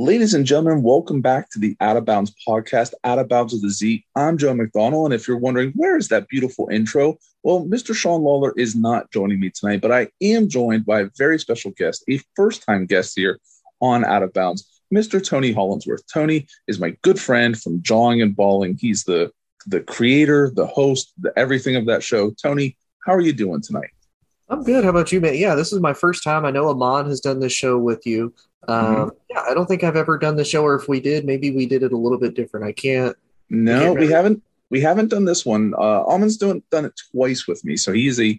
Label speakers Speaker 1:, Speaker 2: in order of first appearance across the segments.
Speaker 1: Ladies and gentlemen, welcome back to the Out of Bounds podcast, Out of Bounds with the Z. I'm Joe McDonald. And if you're wondering, where is that beautiful intro? Well, Mr. Sean Lawler is not joining me tonight, but I am joined by a very special guest, a first time guest here on Out of Bounds, Mr. Tony Hollinsworth. Tony is my good friend from Jawing and Balling. He's the, the creator, the host, the everything of that show. Tony, how are you doing tonight?
Speaker 2: I'm good. How about you, man? Yeah, this is my first time. I know Amon has done this show with you. Mm-hmm. Um, yeah, I don't think I've ever done the show, or if we did, maybe we did it a little bit different. I can't.
Speaker 1: No, I can't we haven't. We haven't done this one. Uh, Almond's done done it twice with me, so he is a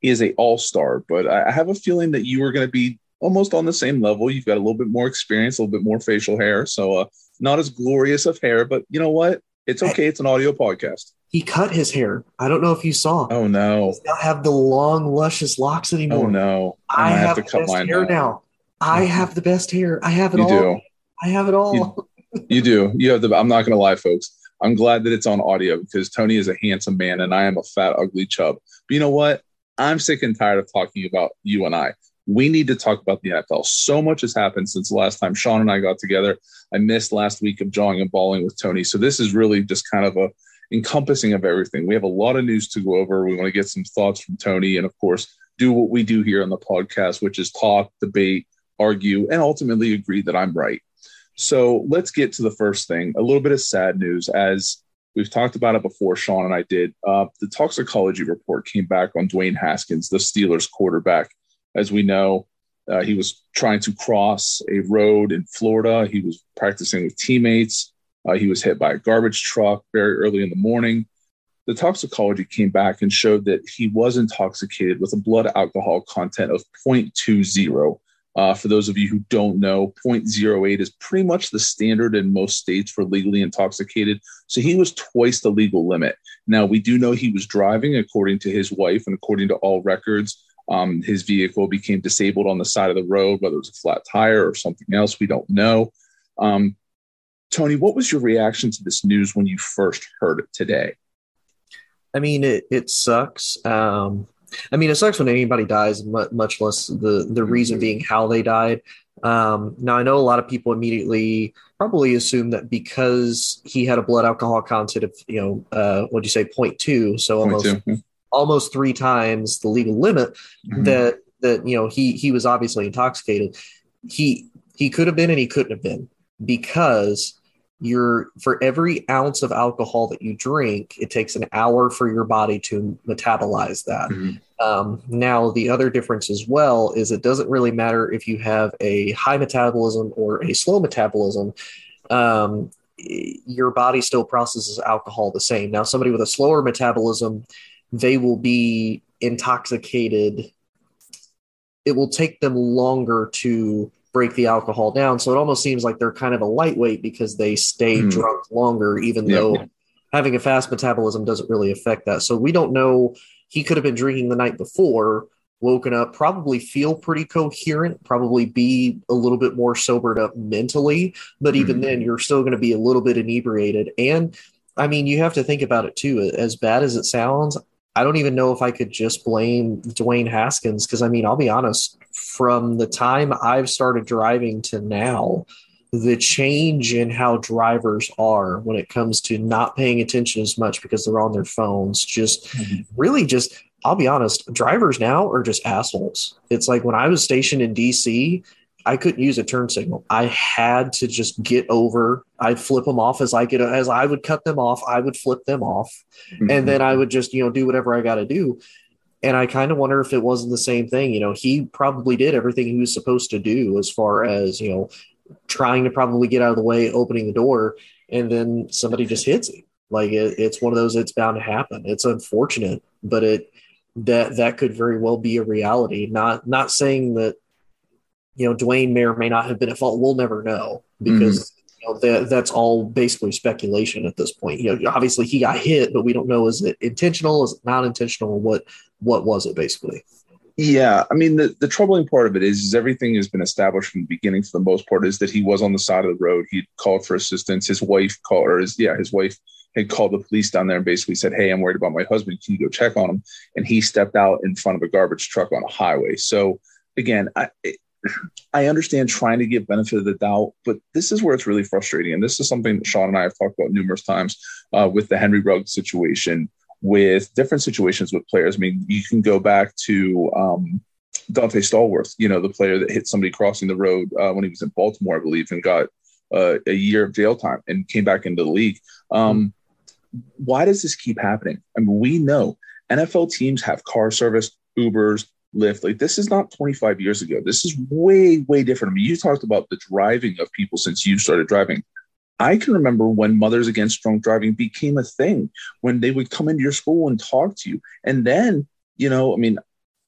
Speaker 1: he is a all star. But I have a feeling that you are going to be almost on the same level. You've got a little bit more experience, a little bit more facial hair, so uh, not as glorious of hair, but you know what? It's okay. It's an audio podcast.
Speaker 2: He cut his hair. I don't know if you saw.
Speaker 1: Oh no! He
Speaker 2: does not have the long, luscious locks anymore. Oh
Speaker 1: no!
Speaker 2: I, I have, have, to cut mine hair now. now. I mm-hmm. have the best hair. I have it you all. Do. I have it all.
Speaker 1: You, you do. You have the. I'm not going to lie, folks. I'm glad that it's on audio because Tony is a handsome man and I am a fat, ugly chub. But you know what? I'm sick and tired of talking about you and I. We need to talk about the NFL. So much has happened since the last time Sean and I got together. I missed last week of Jawing and Balling with Tony. So this is really just kind of a encompassing of everything. We have a lot of news to go over. We want to get some thoughts from Tony and of course do what we do here on the podcast, which is talk, debate, argue, and ultimately agree that I'm right. So let's get to the first thing a little bit of sad news. As we've talked about it before, Sean and I did, uh, the toxicology report came back on Dwayne Haskins, the Steelers quarterback. As we know, uh, he was trying to cross a road in Florida. He was practicing with teammates. Uh, he was hit by a garbage truck very early in the morning. The toxicology came back and showed that he was intoxicated with a blood alcohol content of 0.20, uh, for those of you who don't know, 0.08 is pretty much the standard in most states for legally intoxicated. So he was twice the legal limit. Now, we do know he was driving, according to his wife and according to all records. Um, his vehicle became disabled on the side of the road, whether it was a flat tire or something else, we don't know. Um, Tony, what was your reaction to this news when you first heard it today?
Speaker 2: I mean, it, it sucks. Um, I mean, it sucks when anybody dies, much less the the reason mm-hmm. being how they died. Um, now, I know a lot of people immediately probably assume that because he had a blood alcohol content of you know uh, what do you say 0.2, so almost 0.2. Hmm. almost three times the legal limit mm-hmm. that that you know he he was obviously intoxicated. He he could have been and he couldn't have been because you're for every ounce of alcohol that you drink, it takes an hour for your body to metabolize that. Mm-hmm. Um, now, the other difference as well is it doesn't really matter if you have a high metabolism or a slow metabolism. Um, your body still processes alcohol the same. Now, somebody with a slower metabolism, they will be intoxicated. It will take them longer to break the alcohol down. So it almost seems like they're kind of a lightweight because they stay mm. drunk longer, even though having a fast metabolism doesn't really affect that. So we don't know. He could have been drinking the night before, woken up, probably feel pretty coherent, probably be a little bit more sobered up mentally. But even mm. then, you're still going to be a little bit inebriated. And I mean, you have to think about it too. As bad as it sounds, I don't even know if I could just blame Dwayne Haskins because I mean, I'll be honest, from the time I've started driving to now, the change in how drivers are when it comes to not paying attention as much because they're on their phones, just mm-hmm. really just, I'll be honest, drivers now are just assholes. It's like when I was stationed in DC, I couldn't use a turn signal. I had to just get over. I'd flip them off as I get as I would cut them off. I would flip them off, mm-hmm. and then I mm-hmm. would just you know do whatever I got to do. And I kind of wonder if it wasn't the same thing. You know, he probably did everything he was supposed to do as far as you know trying to probably get out of the way, opening the door, and then somebody just hits him. Like it, it's one of those. It's bound to happen. It's unfortunate, but it that that could very well be a reality. Not not saying that you know, Dwayne may or may not have been at fault. We'll never know because mm-hmm. you know, that, that's all basically speculation at this point. You know, obviously he got hit, but we don't know is it intentional, is it not intentional, what what was it basically?
Speaker 1: Yeah, I mean the, the troubling part of it is, is everything has been established from the beginning for the most part is that he was on the side of the road. He called for assistance. His wife called, or his yeah, his wife had called the police down there and basically said, "Hey, I'm worried about my husband. Can you go check on him?" And he stepped out in front of a garbage truck on a highway. So again, I, I understand trying to give benefit of the doubt, but this is where it's really frustrating. And this is something that Sean and I have talked about numerous times uh, with the Henry Ruggs situation, with different situations with players. I mean, you can go back to um, Donté Stallworth, you know, the player that hit somebody crossing the road uh, when he was in Baltimore, I believe, and got uh, a year of jail time and came back into the league. Um, why does this keep happening? I mean, we know NFL teams have car service, Ubers, Lyft. Like this is not 25 years ago. This is way, way different. I mean, you talked about the driving of people since you started driving. I can remember when Mothers Against Drunk Driving became a thing, when they would come into your school and talk to you. And then, you know, I mean,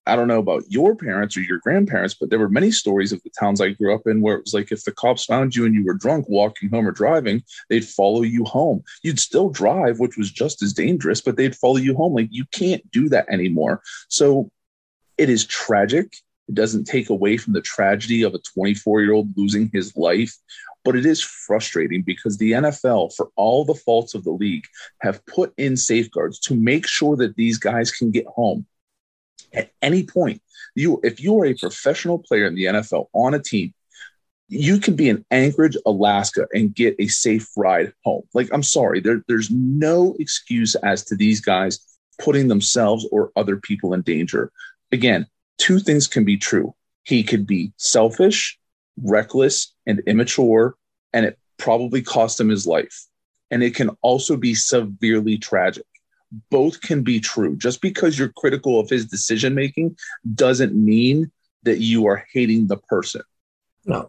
Speaker 1: I don't know about your parents or your grandparents, but there were many stories of the towns I grew up in where it was like if the cops found you and you were drunk walking home or driving, they'd follow you home. You'd still drive, which was just as dangerous, but they'd follow you home. Like you can't do that anymore. So it is tragic. It doesn't take away from the tragedy of a 24 year old losing his life, but it is frustrating because the NFL, for all the faults of the league, have put in safeguards to make sure that these guys can get home at any point. You, if you are a professional player in the NFL on a team, you can be in Anchorage, Alaska, and get a safe ride home. Like, I'm sorry, there, there's no excuse as to these guys putting themselves or other people in danger again, two things can be true. He could be selfish, reckless, and immature, and it probably cost him his life. And it can also be severely tragic. Both can be true. Just because you're critical of his decision making doesn't mean that you are hating the person.
Speaker 2: No.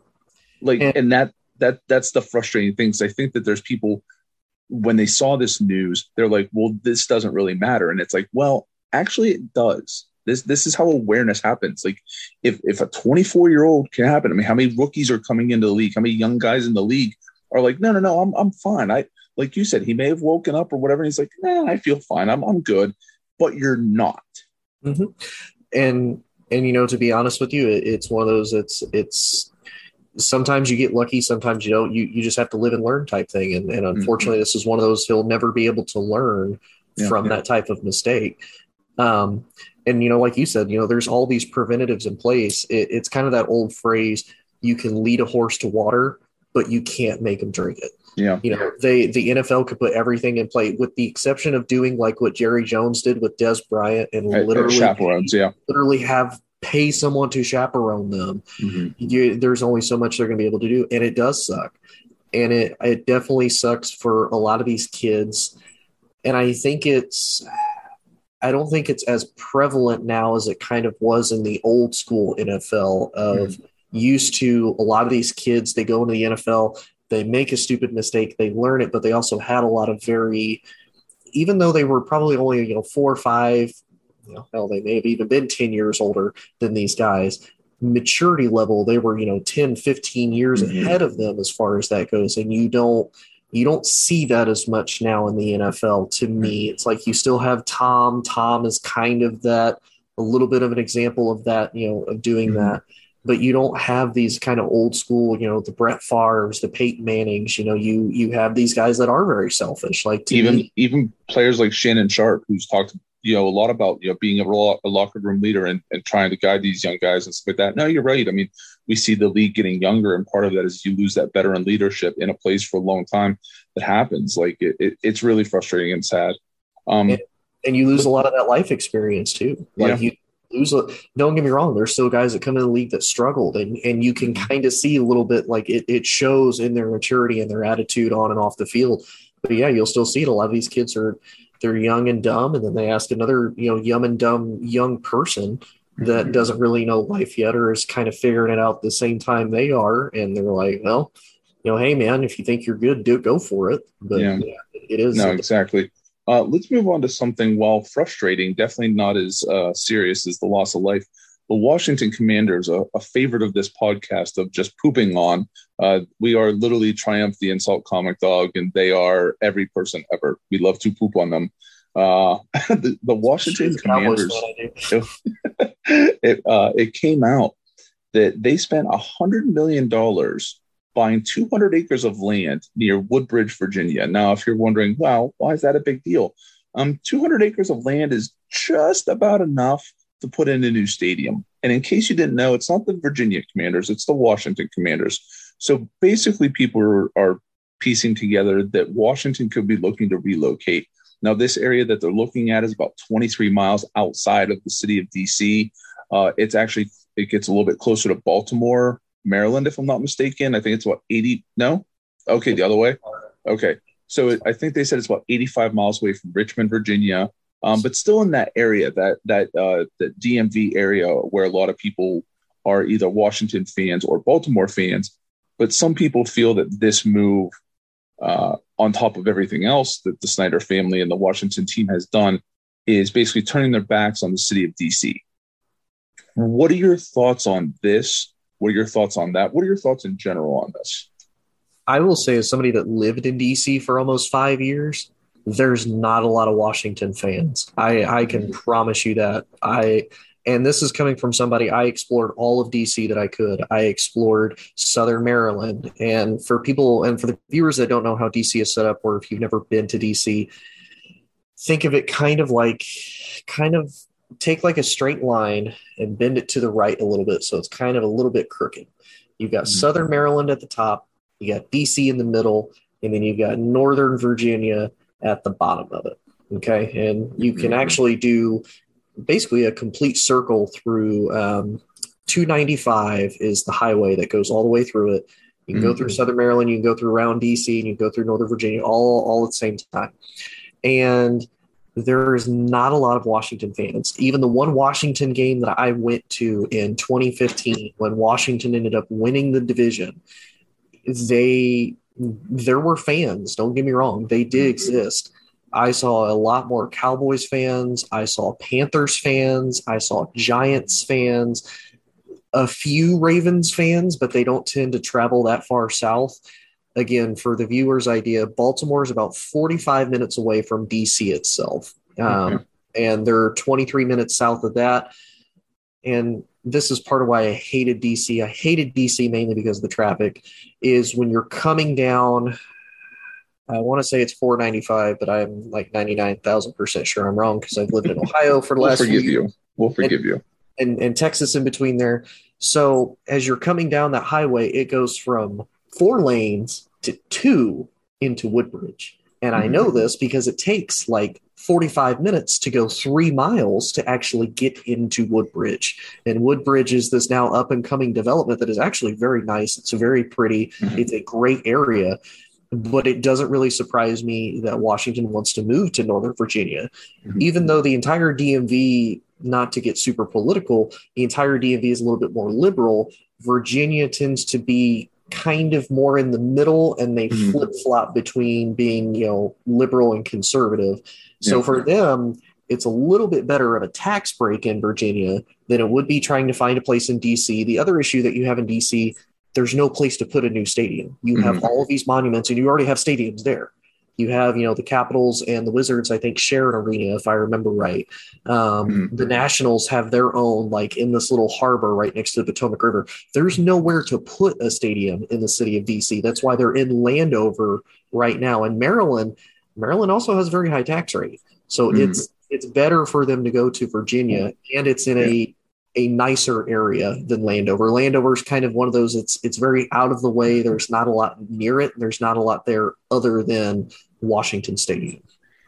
Speaker 1: Like, and, and that that that's the frustrating thing. Because I think that there's people when they saw this news, they're like, well, this doesn't really matter. And it's like, well, actually it does this this is how awareness happens. Like if if a 24 year old can happen, I mean, how many rookies are coming into the league? How many young guys in the league are like, no, no, no, I'm I'm fine. I like you said, he may have woken up or whatever, and he's like, nah, I feel fine. I'm I'm good. But you're not. Mm-hmm.
Speaker 2: And and you know, to be honest with you, it, it's one of those. It's it's sometimes you get lucky, sometimes you don't. You you just have to live and learn type thing. And, and mm-hmm. unfortunately, mm-hmm. this is one of those he'll never be able to learn yeah, from yeah. that type of mistake. Um, and you know, like you said, you know, there's all these preventatives in place. It, it's kind of that old phrase: you can lead a horse to water, but you can't make them drink it.
Speaker 1: Yeah.
Speaker 2: You know, they the NFL could put everything in play with the exception of doing like what Jerry Jones did with Dez Bryant and literally chaperones, yeah. Literally have pay someone to chaperone them. Mm-hmm. You, there's only so much they're going to be able to do and it does suck. And it it definitely sucks for a lot of these kids. And I think it's I don't think it's as prevalent now as it kind of was in the old school NFL of mm-hmm. used to a lot of these kids they go into the NFL they make a stupid mistake they learn it but they also had a lot of very even though they were probably only you know four or five you know, hell they may have even been 10 years older than these guys maturity level they were you know 10 15 years mm-hmm. ahead of them as far as that goes and you don't you don't see that as much now in the NFL to me. It's like you still have Tom. Tom is kind of that, a little bit of an example of that, you know, of doing mm-hmm. that. But you don't have these kind of old school, you know, the Brett Favre's, the Peyton Mannings. You know, you you have these guys that are very selfish. Like
Speaker 1: even me, even players like Shannon Sharpe, who's talked you know a lot about you know being a, raw, a locker room leader and, and trying to guide these young guys and stuff like that. No, you're right. I mean, we see the league getting younger, and part of that is you lose that veteran leadership in a place for a long time. That happens. Like it, it it's really frustrating and sad. Um,
Speaker 2: and, and, you lose a lot of that life experience too. Like yeah. you lose. A, don't get me wrong. There's still guys that come in the league that struggled, and and you can mm-hmm. kind of see a little bit like it. It shows in their maturity and their attitude on and off the field. But yeah, you'll still see it. A lot of these kids are they're young and dumb, and then they ask another you know young and dumb young person that mm-hmm. doesn't really know life yet or is kind of figuring it out the same time they are, and they're like, well, you know, hey man, if you think you're good, do go for it. But yeah, yeah it is
Speaker 1: no exactly. Uh, let's move on to something while frustrating, definitely not as uh, serious as the loss of life. The Washington Commanders, a, a favorite of this podcast of just pooping on, uh, we are literally Triumph the Insult Comic Dog, and they are every person ever. We love to poop on them. Uh, the, the, Washington Jeez, Commanders, it, uh, it came out that they spent $100 million buying 200 acres of land near Woodbridge, Virginia. Now, if you're wondering, well, why is that a big deal? Um, 200 acres of land is just about enough to put in a new stadium. And in case you didn't know, it's not the Virginia Commanders, it's the Washington Commanders. So basically, people are, are piecing together that Washington could be looking to relocate. Now, this area that they're looking at is about 23 miles outside of the city of DC. Uh, it's actually, it gets a little bit closer to Baltimore, Maryland, if I'm not mistaken. I think it's about 80, no? Okay, the other way. Okay. So I think they said it's about 85 miles away from Richmond, Virginia um, but still in that area, that that uh, that DMV area where a lot of people are either Washington fans or Baltimore fans. But some people feel that this move, uh, on top of everything else that the Snyder family and the Washington team has done, is basically turning their backs on the city of DC. What are your thoughts on this? What are your thoughts on that? What are your thoughts in general on this?
Speaker 2: I will say, as somebody that lived in DC for almost five years, there's not a lot of Washington fans. I, I can promise you that. I and this is coming from somebody I explored all of DC that I could. I explored Southern Maryland. And for people and for the viewers that don't know how DC is set up, or if you've never been to DC, think of it kind of like kind of take like a straight line and bend it to the right a little bit. So it's kind of a little bit crooked. You've got mm-hmm. Southern Maryland at the top, you got DC in the middle, and then you've got Northern Virginia at the bottom of it. Okay. And you can mm-hmm. actually do basically a complete circle through um, 295 is the highway that goes all the way through it. You can mm-hmm. go through mm-hmm. Southern Maryland, you can go through around DC, and you go through Northern Virginia all, all at the same time. And there's not a lot of Washington fans. Even the one Washington game that I went to in 2015, when Washington ended up winning the division, they there were fans. Don't get me wrong, they did mm-hmm. exist. I saw a lot more Cowboys fans. I saw Panthers fans. I saw Giants fans, a few Ravens fans, but they don't tend to travel that far south. Again, for the viewers' idea, Baltimore is about 45 minutes away from DC itself. Um, okay. Mm-hmm. And they're 23 minutes south of that and this is part of why I hated DC. I hated DC mainly because the traffic is when you're coming down. I want to say it's 495, but I'm like 99,000% sure I'm wrong because I've lived in Ohio for the we'll last forgive
Speaker 1: week. you. We'll forgive and, you.
Speaker 2: And, and Texas in between there. So as you're coming down that highway, it goes from four lanes to two into Woodbridge. And mm-hmm. I know this because it takes like 45 minutes to go three miles to actually get into Woodbridge. And Woodbridge is this now up and coming development that is actually very nice. It's very pretty, mm-hmm. it's a great area. But it doesn't really surprise me that Washington wants to move to Northern Virginia, mm-hmm. even though the entire DMV, not to get super political, the entire DMV is a little bit more liberal. Virginia tends to be kind of more in the middle and they mm-hmm. flip flop between being, you know, liberal and conservative. So yeah. for them, it's a little bit better of a tax break in Virginia than it would be trying to find a place in DC. The other issue that you have in DC, there's no place to put a new stadium. You have mm-hmm. all these monuments and you already have stadiums there. You have, you know, the Capitals and the Wizards, I think, share an arena, if I remember right. Um, mm-hmm. The Nationals have their own, like in this little harbor right next to the Potomac River. There's nowhere to put a stadium in the city of DC. That's why they're in Landover right now. In Maryland, Maryland also has a very high tax rate. So mm. it's it's better for them to go to Virginia and it's in yeah. a a nicer area than Landover. Landover is kind of one of those it's it's very out of the way. Mm-hmm. There's not a lot near it. There's not a lot there other than Washington Stadium.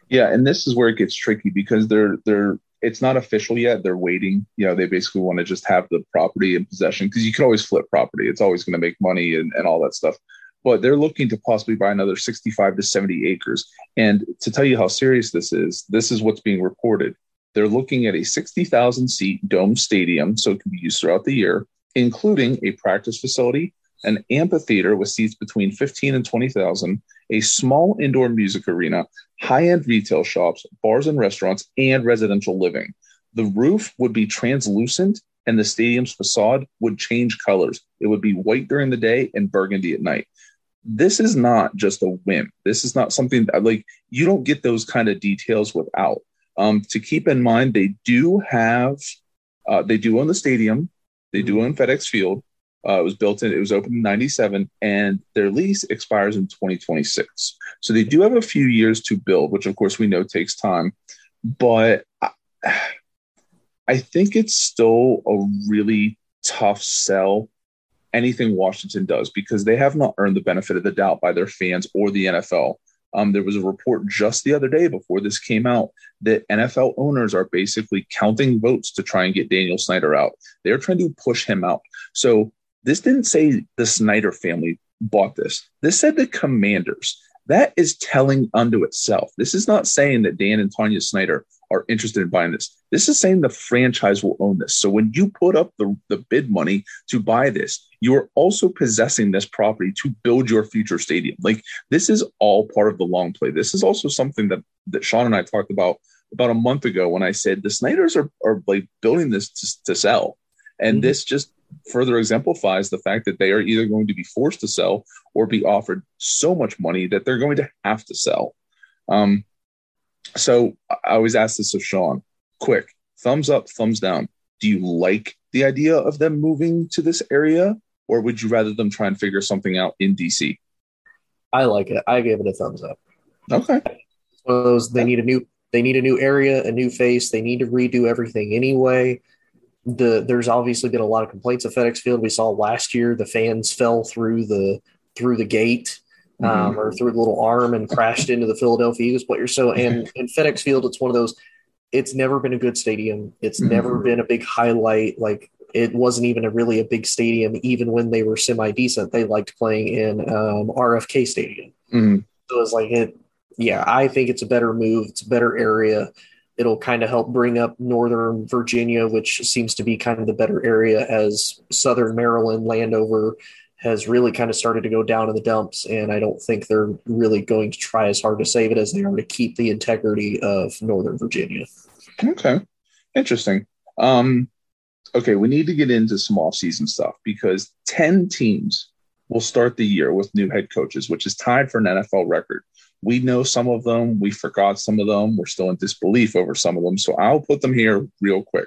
Speaker 1: Yeah, and this is where it gets tricky because they're they're it's not official yet. They're waiting. You know, they basically want to just have the property in possession because you can always flip property. It's always going to make money and, and all that stuff but they're looking to possibly buy another 65 to 70 acres. And to tell you how serious this is, this is what's being reported. They're looking at a 60,000 seat dome stadium, so it can be used throughout the year, including a practice facility, an amphitheater with seats between 15 and 20,000, a small indoor music arena, high end retail shops, bars and restaurants, and residential living. The roof would be translucent and the stadium's facade would change colors. It would be white during the day and burgundy at night this is not just a whim. This is not something that, like you don't get those kind of details without. Um, to keep in mind, they do have, uh, they do own the stadium, they do mm-hmm. own FedEx Field. Uh, it was built in, it was opened in 97, and their lease expires in 2026. So they do have a few years to build, which of course we know takes time. But I, I think it's still a really tough sell anything Washington does because they have not earned the benefit of the doubt by their fans or the NFL. Um, there was a report just the other day before this came out that NFL owners are basically counting votes to try and get Daniel Snyder out. They're trying to push him out. So this didn't say the Snyder family bought this. This said the commanders. That is telling unto itself. This is not saying that Dan and Tanya Snyder are interested in buying this. This is saying the franchise will own this. So when you put up the, the bid money to buy this, you are also possessing this property to build your future stadium. Like this is all part of the long play. This is also something that, that Sean and I talked about about a month ago when I said the Snyders are, are like building this to, to sell. And mm-hmm. this just further exemplifies the fact that they are either going to be forced to sell or be offered so much money that they're going to have to sell. Um, so I always ask this of Sean quick thumbs up, thumbs down. Do you like the idea of them moving to this area, or would you rather them try and figure something out in DC?
Speaker 2: I like it. I gave it a thumbs up.
Speaker 1: Okay.
Speaker 2: So those they need a new they need a new area, a new face. They need to redo everything anyway. The there's obviously been a lot of complaints at FedEx Field. We saw last year the fans fell through the through the gate um, mm-hmm. or through a little arm and crashed into the Philadelphia Eagles player. So, and in FedEx Field, it's one of those. It's never been a good stadium. It's mm-hmm. never been a big highlight. Like it wasn't even a really a big stadium, even when they were semi decent. They liked playing in um, RFK Stadium. Mm-hmm. So it's like it. Yeah, I think it's a better move. It's a better area. It'll kind of help bring up Northern Virginia, which seems to be kind of the better area, as Southern Maryland, Landover, has really kind of started to go down in the dumps, and I don't think they're really going to try as hard to save it as they are to keep the integrity of Northern Virginia.
Speaker 1: Okay, interesting. Um, okay, we need to get into some off-season stuff because ten teams will start the year with new head coaches, which is tied for an NFL record. We know some of them. We forgot some of them. We're still in disbelief over some of them. So I'll put them here real quick.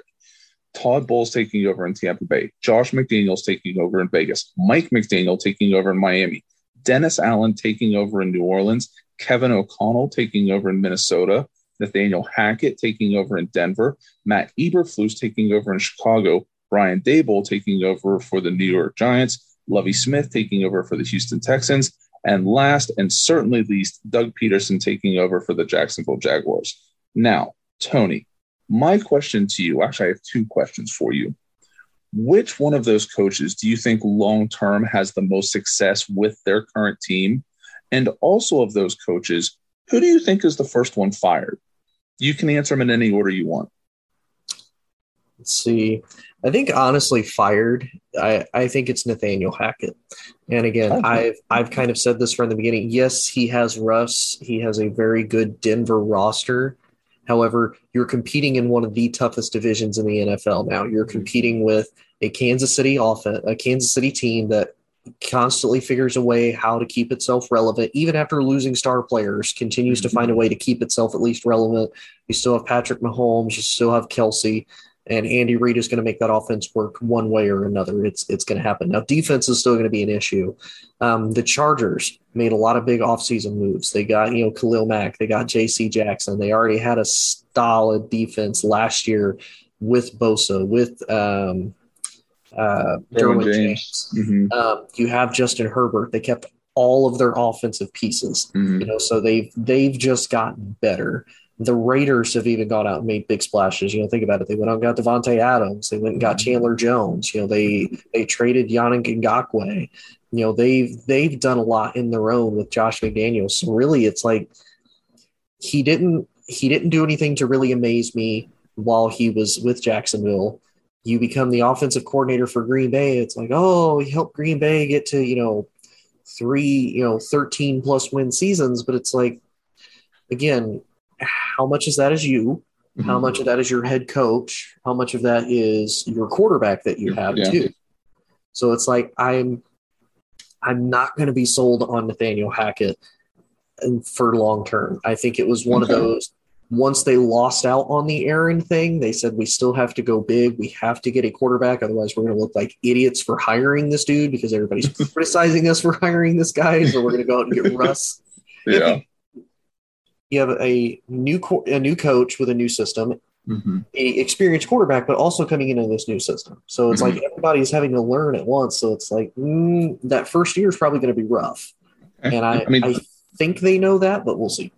Speaker 1: Todd Bowles taking over in Tampa Bay, Josh McDaniels taking over in Vegas, Mike McDaniel taking over in Miami, Dennis Allen taking over in New Orleans, Kevin O'Connell taking over in Minnesota, Nathaniel Hackett taking over in Denver, Matt Eberflus taking over in Chicago, Brian Daboll taking over for the New York Giants, Lovie Smith taking over for the Houston Texans, and last and certainly least, Doug Pederson taking over for the Jacksonville Jaguars. Now, Tony, my question to you actually, I have two questions for you. Which one of those coaches do you think long term has the most success with their current team? And also, of those coaches, who do you think is the first one fired? You can answer them in any order you want.
Speaker 2: Let's see. I think honestly, fired. I, I think it's Nathaniel Hackett. And again, okay. I've I've kind of said this from the beginning. Yes, he has Russ. He has a very good Denver roster. However, you're competing in one of the toughest divisions in the NFL now. You're mm-hmm. competing with a Kansas City offense, a Kansas City team that constantly figures a way how to keep itself relevant, even after losing star players, continues to mm-hmm. find a way to keep itself at least relevant. You still have Patrick Mahomes, you still have Kelce and Andy Reid is going to make that offense work one way or another. It's it's going to happen. Now defense is still going to be an issue. Um, the Chargers made a lot of big offseason moves. They got you know Khalil Mack, they got J.C. Jackson. They already had a solid defense last year with Bosa, with um, uh, Derwin James. James. Mm-hmm. Um, you have Justin Herbert. They kept all of their offensive pieces, mm-hmm. you know, so they've they've just gotten better the Raiders have even gone out and made big splashes. You know, think about it. They went out and got Davante Adams. They went and got mm-hmm. Chandler Jones. You know, they they traded Yannick Ngakoue. You know, they've they've done a lot in their own with Josh McDaniels. So really it's like he didn't he didn't do anything to really amaze me while he was with Jacksonville. You become the offensive coordinator for Green Bay. It's like, oh, he helped Green Bay get to, you know, three, you know, 13 plus win seasons. But it's like, again, how much of that is you? Mm-hmm. How much of that is your head coach? How much of that is your quarterback that you have yeah. too? So it's like I'm I'm not going to be sold on Nathaniel Hackett um, for long term. I think it was one okay. of those once they lost out on the Aaron thing, they said we still have to go big. We have to get a quarterback, otherwise we're going to look like idiots for hiring this dude because everybody's criticizing us for hiring this guy. So we're going to go out and get Russ. Yeah you have a new co- a new coach with a new system, mm-hmm. a experienced quarterback, but also coming into this new system. So it's mm-hmm. like everybody's having to learn at once. So it's like mm, that first year is probably going to be rough. Okay. Eh, and I, I, mean, I think they know that, but we'll see.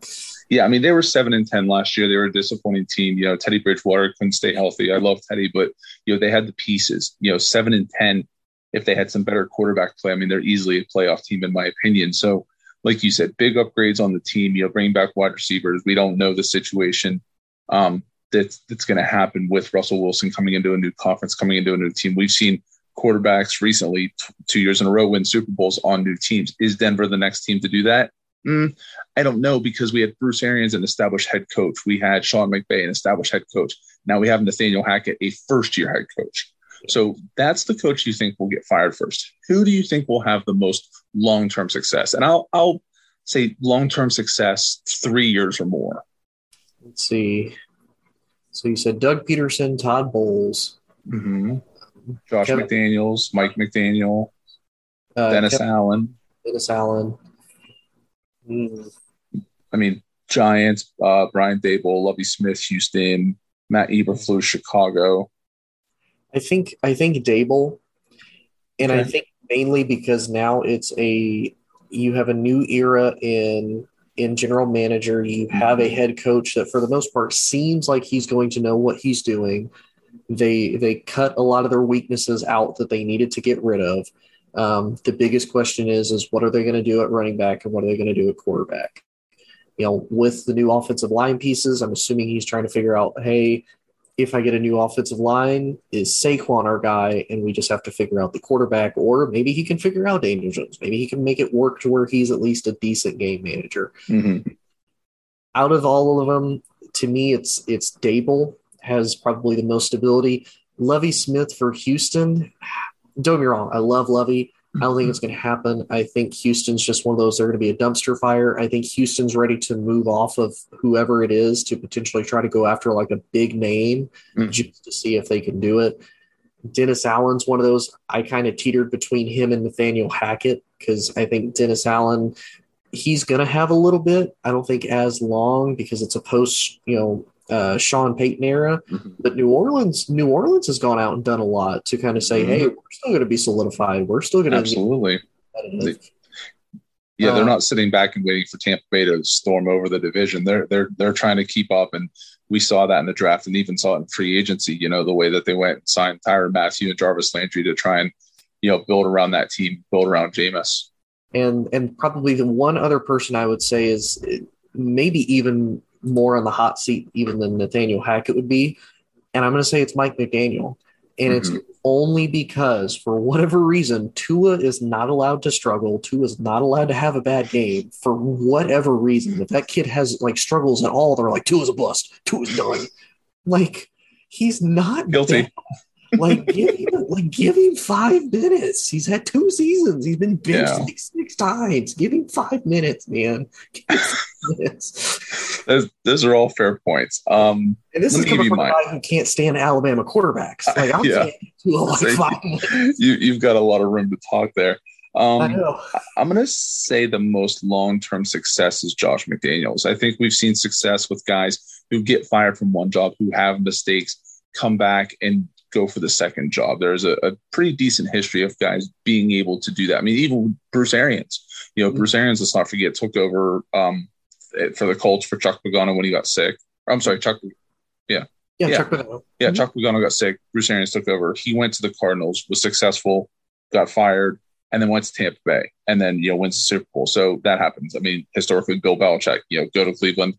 Speaker 1: Yeah, I mean, they were seven and ten last year. They were a disappointing team. You know, Teddy Bridgewater couldn't stay healthy. I love Teddy, but you know they had the pieces. You know, seven and ten. If they had some better quarterback play, I mean, they're easily a playoff team in my opinion. So like you said, big upgrades on the team. You'll bring back wide receivers. We don't know the situation um, that's that's going to happen with Russell Wilson coming into a new conference, coming into a new team. We've seen quarterbacks recently, t- two years in a row, win Super Bowls on new teams. Is Denver the next team to do that? Mm, I don't know because we had Bruce Arians, an established head coach. We had Sean McVay, an established head coach. Now we have Nathaniel Hackett, a first year head coach. So that's the coach you think will get fired first. Who do you think will have the most long-term success and i'll i'll say long-term success three years or more
Speaker 2: let's see so you said doug pederson todd bowles mm-hmm.
Speaker 1: Um, josh Kevin, mcdaniels mike mcdaniel uh, dennis Kevin, allen
Speaker 2: dennis allen
Speaker 1: mm. i mean giants uh, brian daboll lovie smith houston matt eberflus chicago
Speaker 2: i think i think daboll and okay. i think mainly because now it's a you have a new era in in general manager. You have a head coach that, for the most part, seems like he's going to know what he's doing. They they cut a lot of their weaknesses out that they needed to get rid of. Um, the biggest question is is what are they going to do at running back and what are they going to do at quarterback? You know, with the new offensive line pieces, I'm assuming he's trying to figure out, hey, if I get a new offensive line, is Saquon our guy? And we just have to figure out the quarterback, or maybe he can figure out Daniel Jones. Maybe he can make it work to where he's at least a decent game manager. Mm-hmm. Out of all of them, to me, it's it's Daboll has probably the most stability. Lovie Smith for Houston. Don't be wrong, I love Lovie. I don't think mm-hmm. it's going to happen. I think Houston's just one of those. They're going to be a dumpster fire. I think Houston's ready to move off of whoever it is to potentially try to go after like a big name mm. just to see if they can do it. Dennis Allen's one of those. I kind of teetered between him and Nathaniel Hackett because I think Dennis Allen, he's going to have a little bit. I don't think as long because it's a post, you know, uh, Sean Payton era. Mm-hmm. But New Orleans, New Orleans has gone out and done a lot to kind of say, mm-hmm. hey, we're still going to be solidified. We're still going to
Speaker 1: absolutely. yeah, they're um, not sitting back and waiting for Tampa Bay to storm over the division. They're they're they're trying to keep up, and we saw that in the draft, and even saw it in free agency. You know the way that they went and signed Tyrann Mathieu and Jarvis Landry to try and you know build around that team, build around Jameis.
Speaker 2: And and probably the one other person I would say is maybe even more on the hot seat even than Nathaniel Hackett would be. And I'm going to say it's Mike McDaniel. And mm-hmm. it's only because, for whatever reason, Tua is not allowed to struggle. Tua is not allowed to have a bad game for whatever reason. If that kid has like struggles at all, they're like, Tua's a bust. Tua's done. like, he's not
Speaker 1: guilty.
Speaker 2: like give him, like give him five minutes. He's had two seasons. He's been benched yeah. six times. Give him five minutes, man
Speaker 1: those, those are all fair points. Um,
Speaker 2: and this is coming from mine. a guy who can't stand Alabama quarterbacks. Uh, like I'm yeah.
Speaker 1: you, you've got a lot of room to talk there. Um, I know. I'm going to say the most long term success is Josh McDaniels. I think we've seen success with guys who get fired from one job, who have mistakes, come back and go for the second job. There's a, a, pretty decent history of guys being able to do that. I mean, even Bruce Arians, you know, mm-hmm. Bruce Arians, let's not forget, took over um, for the Colts for Chuck Pagano when he got sick. I'm sorry, Chuck. Yeah. Yeah, yeah. Chuck Pagano.
Speaker 2: Yeah, mm-hmm.
Speaker 1: Chuck Pagano got sick. Bruce Arians took over. He went to the Cardinals, was successful, got fired, and then went to Tampa Bay, and then you know wins the Super Bowl. So that happens. I mean, historically, Bill Belichick, you know, go to Cleveland,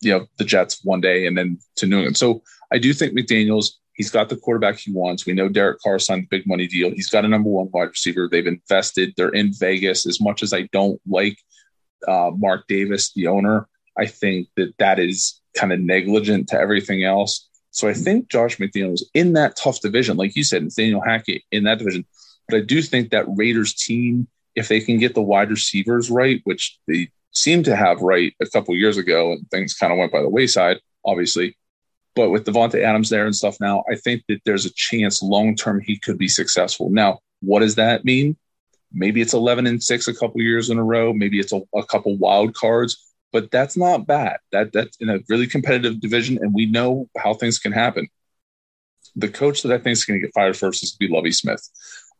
Speaker 1: you know, the Jets one day, and then to New England. So I do think McDaniel's he's got the quarterback he wants. We know Derek Carr signed the big money deal. He's got a number one wide receiver. They've invested. They're in Vegas. As much as I don't like uh, Mark Davis, the owner. I think that that is kind of negligent to everything else. So I think Josh McDaniels in that tough division, like you said, Nathaniel Hackett in that division. But I do think that Raiders team, if they can get the wide receivers right, which they seemed to have right a couple years ago, and things kind of went by the wayside, obviously. But with Davante Adams there and stuff now, I think that there's a chance long term he could be successful. Now, what does that mean? Maybe it's 11 and six a couple years in a row. Maybe it's a, a couple wild cards, but that's not bad. That that's in a really competitive division, and we know how things can happen. The coach that I think is going to get fired first is going to be Lovie Smith.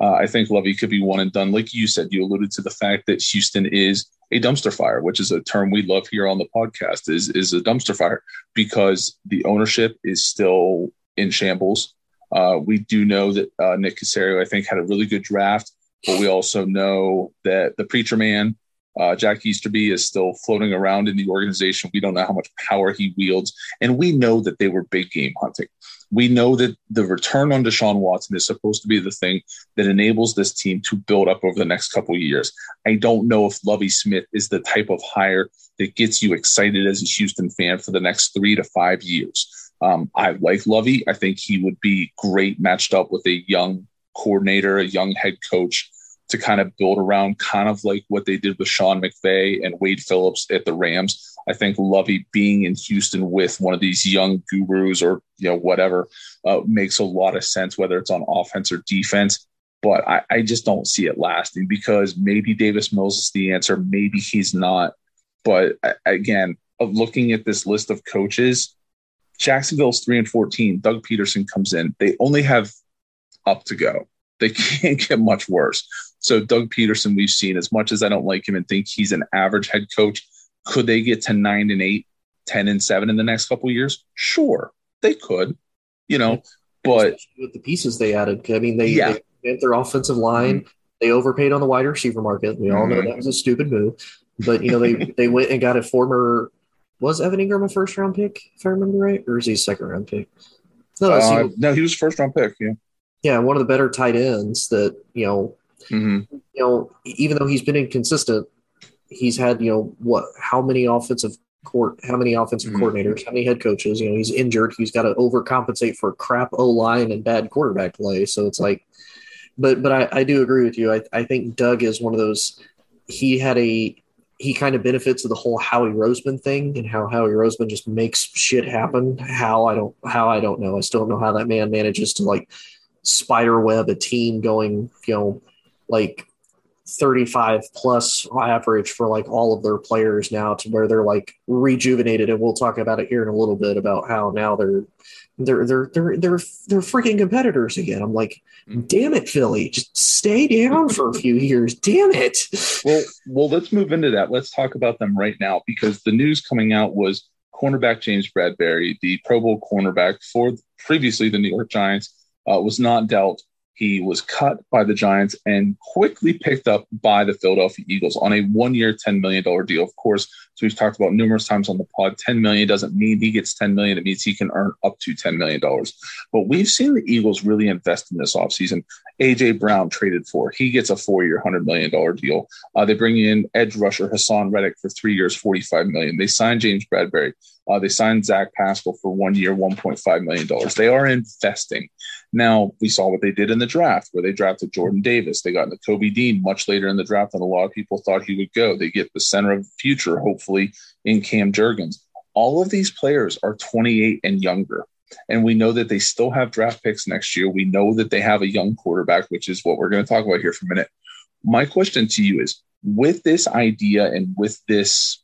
Speaker 1: Uh, I think Lovie could be one and done. Like you said, you alluded to the fact that Houston is a dumpster fire, which is a term we love here on the podcast, is is a dumpster fire because the ownership is still in shambles. Uh, we do know that uh, Nick Caserio, I think, had a really good draft. But we also know that the preacher man, uh, Jack Easterby, is still floating around in the organization. We don't know how much power he wields. And we know that they were big game hunting. We know that the return on Deshaun Watson is supposed to be the thing that enables this team to build up over the next couple years. I don't know if Lovie Smith is the type of hire that gets you excited as a Houston fan for the next three to five years. Um, I like Lovie. I think he would be great matched up with a young coordinator, a young head coach to kind of build around, kind of like what they did with Sean McVay and Wade Phillips at the Rams. I think Lovie being in Houston with one of these young gurus or you know whatever uh, makes a lot of sense, whether it's on offense or defense. But I, I just don't see it lasting because maybe Davis Mills is the answer, maybe he's not. But again, of looking at this list of coaches, Jacksonville's three and fourteen. Doug Pederson comes in; they only have up to go. They can't get much worse. So Doug Pederson, we've seen as much as I don't like him and think he's an average head coach. Could they get to nine and eight, 10 and seven in the next couple years? Sure, they could, you know, but Especially
Speaker 2: with the pieces they added, I mean, they, yeah. they their offensive line. Mm-hmm. They overpaid on the wide receiver market. We all know mm-hmm. that was a stupid move, but you know, they, they went and got a former, was Evan Engram a first round pick, if I remember right, or is he a second round pick?
Speaker 1: No, uh, he was, no, he was first round pick. Yeah.
Speaker 2: Yeah. One of the better tight ends that, you know, Mm-hmm. You know, even though he's been inconsistent, he's had you know what? How many offensive court? How many offensive mm-hmm. coordinators? How many head coaches? You know, he's injured. He's got to overcompensate for crap O line and bad quarterback play. So it's like, but but I, I do agree with you. I I think Doug is one of those. He had a he kind of benefits of the whole Howie Roseman thing and how Howie Roseman just makes shit happen. How I don't how I don't know. I still don't know how that man manages to like spider web a team going, you know, like 35 plus average for like all of their players now to where they're like rejuvenated and we'll talk about it here in a little bit about how now they're they're they're they're they're, they're freaking competitors again i'm like mm-hmm. damn it philly just stay down for a few years damn it
Speaker 1: well well let's move into that let's talk about them right now because the news coming out was cornerback james bradberry the pro bowl cornerback for previously the new york giants uh, was not dealt he was cut by the Giants and quickly picked up by the Philadelphia Eagles on a one year, $10 million deal. Of course, so we've talked about numerous times on the pod, $10 million doesn't mean he gets $10 million. It means he can earn up to $10 million. But we've seen the Eagles really invest in this offseason. A.J. Brown traded for, he gets a four year, $100 million deal. Uh, they bring in edge rusher Haason Reddick for three years, $45 million. They sign James Bradberry. Uh, they signed Zach Pascal for one year, $1.5 million. They are investing. Now, we saw what they did in the draft, where they drafted Jordan Davis. They got into Kobe Dean much later in the draft than a lot of people thought he would go. They get the center of the future, hopefully, in Cam Jurgens. All of these players are 28 and younger. And we know that they still have draft picks next year. We know that they have a young quarterback, which is what we're going to talk about here for a minute. My question to you is with this idea and with this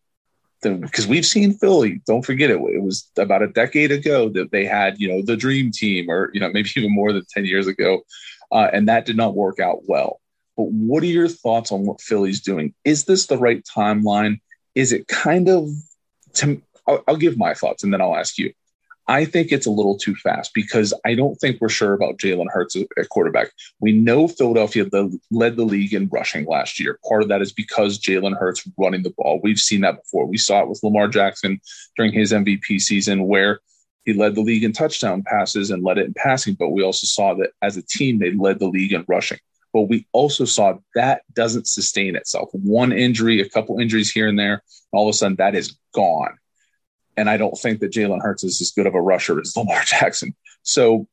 Speaker 1: because we've seen Philly. Don't forget it. It was about a decade ago that they had, you know, the dream team, or you know, maybe even more than ten years ago, uh, and that did not work out well. But what are your thoughts on what Philly's doing? Is this the right timeline? Is it kind of? To, I'll, I'll give my thoughts, and then I'll ask you. I think it's a little too fast because I don't think we're sure about Jalen Hurts at quarterback. We know Philadelphia led the league in rushing last year. Part of that is because Jalen Hurts running the ball. We've seen that before. We saw it with Lamar Jackson during his MVP season where he led the league in touchdown passes and led it in passing, but we also saw that as a team, they led the league in rushing. But we also saw that doesn't sustain itself. One injury, a couple injuries here and there, all of a sudden that is gone. And I don't think that Jalen Hurts is as good of a rusher as Lamar Jackson. So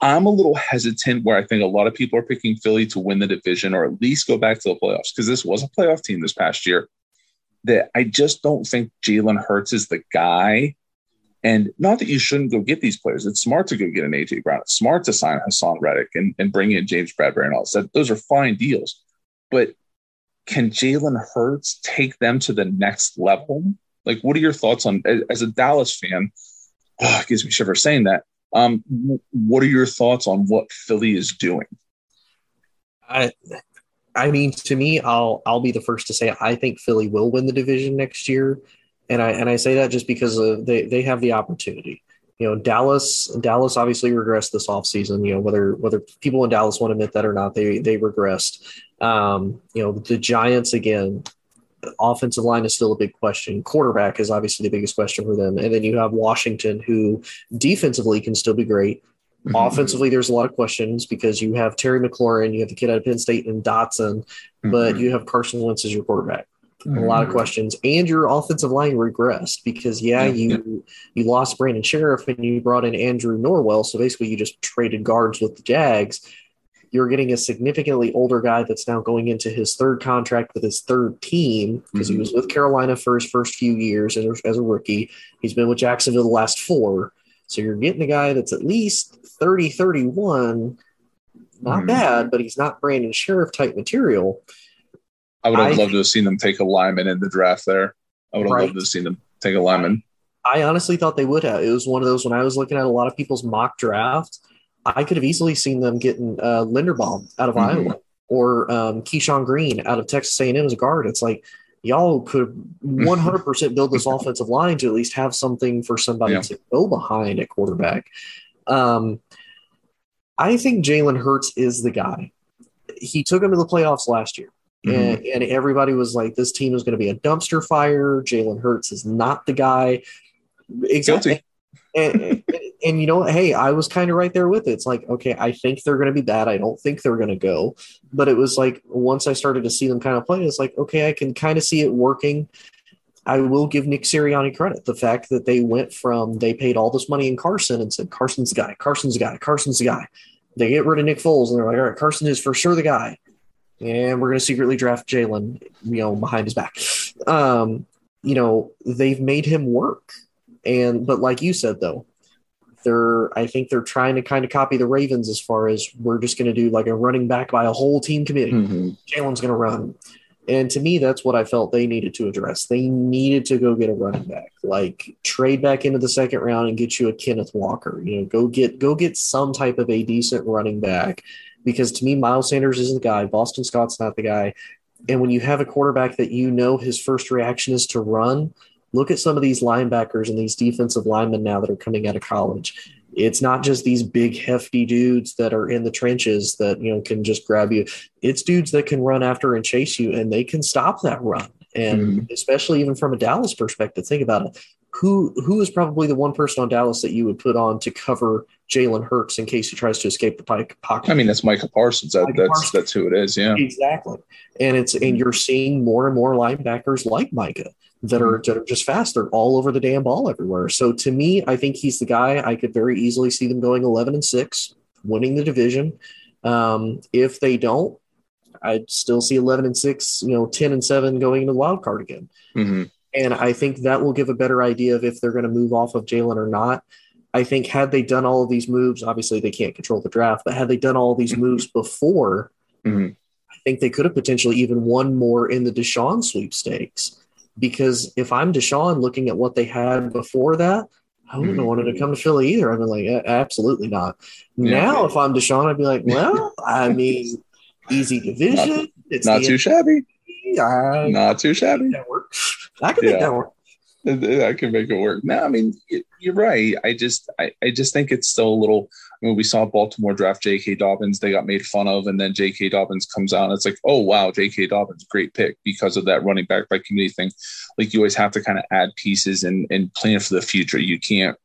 Speaker 1: I'm a little hesitant where I think a lot of people are picking Philly to win the division or at least go back to the playoffs because this was a playoff team this past year. That I just don't think Jalen Hurts is the guy. And not that you shouldn't go get these players. It's smart to go get an AJ Brown. It's smart to sign Haason Reddick and, and bring in James Bradberry and all that. Those are fine deals. But can Jalen Hurts take them to the next level? Like, what are your thoughts on as a Dallas fan? Oh, it gives me shiver saying that. Um, what are your thoughts on what Philly is doing?
Speaker 2: I, I mean, to me, I'll I'll be the first to say I think Philly will win the division next year, and I and I say that just because of, they they have the opportunity. You know, Dallas Dallas obviously regressed this offseason. You know, whether whether people in Dallas want to admit that or not, they they regressed. Um, you know, the Giants again offensive line is still a big question. Quarterback is obviously the biggest question for them. And then you have Washington, who defensively can still be great. Mm-hmm. Offensively, there's a lot of questions because you have Terry McLaurin, you have the kid out of Penn State and Dotson, mm-hmm. but you have Carson Wentz as your quarterback. Mm-hmm. A lot of questions, and your offensive line regressed because yeah, yeah you yeah. you lost Brandon Scherff and you brought in Andrew Norwell, so basically you just traded guards with the Jags you're getting a significantly older guy that's now going into his third contract with his third team because mm-hmm. he was with Carolina for his first few years as, as a rookie. He's been with Jacksonville the last four. So you're getting a guy that's at least 30, 31. Not mm-hmm. bad, but he's not Brandon Scherff type material.
Speaker 1: I would have I, loved to have seen them take a lineman in the draft there. I would have right. loved to have seen them take a lineman.
Speaker 2: I honestly thought they would have. It was one of those when I was looking at a lot of people's mock drafts I could have easily seen them getting uh, Linderbaum out of mm-hmm. Iowa or um, Keyshawn Green out of Texas A&M as a guard. It's like y'all could 100% build this offensive line to at least have something for somebody yeah. to go behind at quarterback. Um, I think Jalen Hurts is the guy. He took him to the playoffs last year. Mm-hmm. And, and, everybody was like, this team is going to be a dumpster fire. Jalen Hurts is not the guy. Exactly. and, and you know what? Hey, I was kind of right there with it. It's like, okay, I think they're going to be bad. I don't think they're going to go. But it was like, once I started to see them kind of play, it's like, okay, I can kind of see it working. I will give Nick Sirianni credit. The fact that they went from, they paid all this money in Carson and said, Carson's the guy, Carson's the guy, Carson's the guy. They get rid of Nick Foles and they're like, all right, Carson is for sure the guy. And we're going to secretly draft Jalen, you know, behind his back. Um, you know, they've made him work. And, but like you said, though, they're I think they're trying to kind of copy the Ravens as far as we're just going to do like a running back by a whole team committee. Mm-hmm. Jalen's going to run, and to me, that's what I felt they needed to address. They needed to go get a running back, like trade back into the second round and get you a Kenneth Walker. You know, go get go get some type of a decent running back, because to me, Miles Sanders isn't the guy. Boston Scott's not the guy. And when you have a quarterback that you know his first reaction is to run, Look at some of these linebackers and these defensive linemen now that are coming out of college. It's not just these big hefty dudes that are in the trenches that you know can just grab you. It's dudes that can run after and chase you, and they can stop that run. And mm-hmm. especially even from a Dallas perspective, think about it. Who who is probably the one person on Dallas that you would put on to cover Jalen Hurts in case he tries to escape the pike pocket.
Speaker 1: I mean, that's Michael Parsons. That, Michael that's Parsons. that's who it is. Yeah,
Speaker 2: exactly. And it's and mm-hmm. you're seeing more and more linebackers like Micah that are mm-hmm. that are just fast. They're all over the damn ball everywhere. So to me, I think he's the guy. I could very easily see them going eleven and six, winning the division. Um, if they don't, I'd still see eleven and six. You know, ten and seven going into the wild card again. Mm-hmm. And I think that will give a better idea of if they're going to move off of Jalen or not. I think had they done all of these moves, obviously they can't control the draft, but had they done all these mm-hmm. moves before, mm-hmm. I think they could have potentially even won more in the Deshaun sweepstakes because if I'm Deshaun looking at what they had before that, I wouldn't mm-hmm. have wanted to come to Philly either. I'd be like, absolutely not. Yeah. Now, if I'm Deshaun, I'd be like, well, I mean, easy division.
Speaker 1: Not, it's not too shabby. I, not too shabby.
Speaker 2: That works. I can make that work.
Speaker 1: I can make it work. No, I mean, you're right. I just, I, I just think it's still a little you we saw Baltimore draft J.K. Dobbins. They got made fun of, and then J.K. Dobbins comes out, and it's like, oh wow, J.K. Dobbins, great pick because of that running back by committee thing. Like you always have to kind of add pieces and and plan for the future. You can't,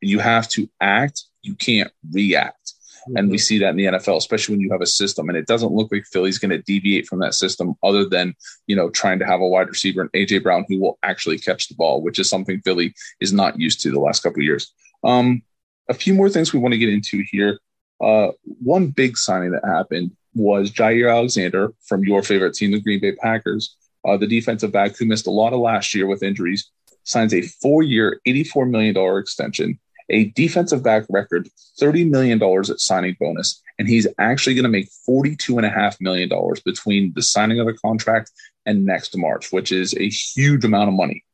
Speaker 1: you have to act. You can't react. Mm-hmm. And we mm-hmm. see that in the NFL, especially when you have a system, and it doesn't look like Philly's going to deviate from that system, other than you know trying to have a wide receiver and AJ Brown who will actually catch the ball, which is something Philly is not used to the last couple of years. Um, a few more things we want to get into here. Uh, one big signing that happened was Jaire Alexander from your favorite team, the Green Bay Packers, uh, the defensive back who missed a lot of last year with injuries, signs a four year, $84 million extension, a defensive back record, $30 million at signing bonus. And he's actually going to make $42.5 million between the signing of the contract and next March, which is a huge amount of money.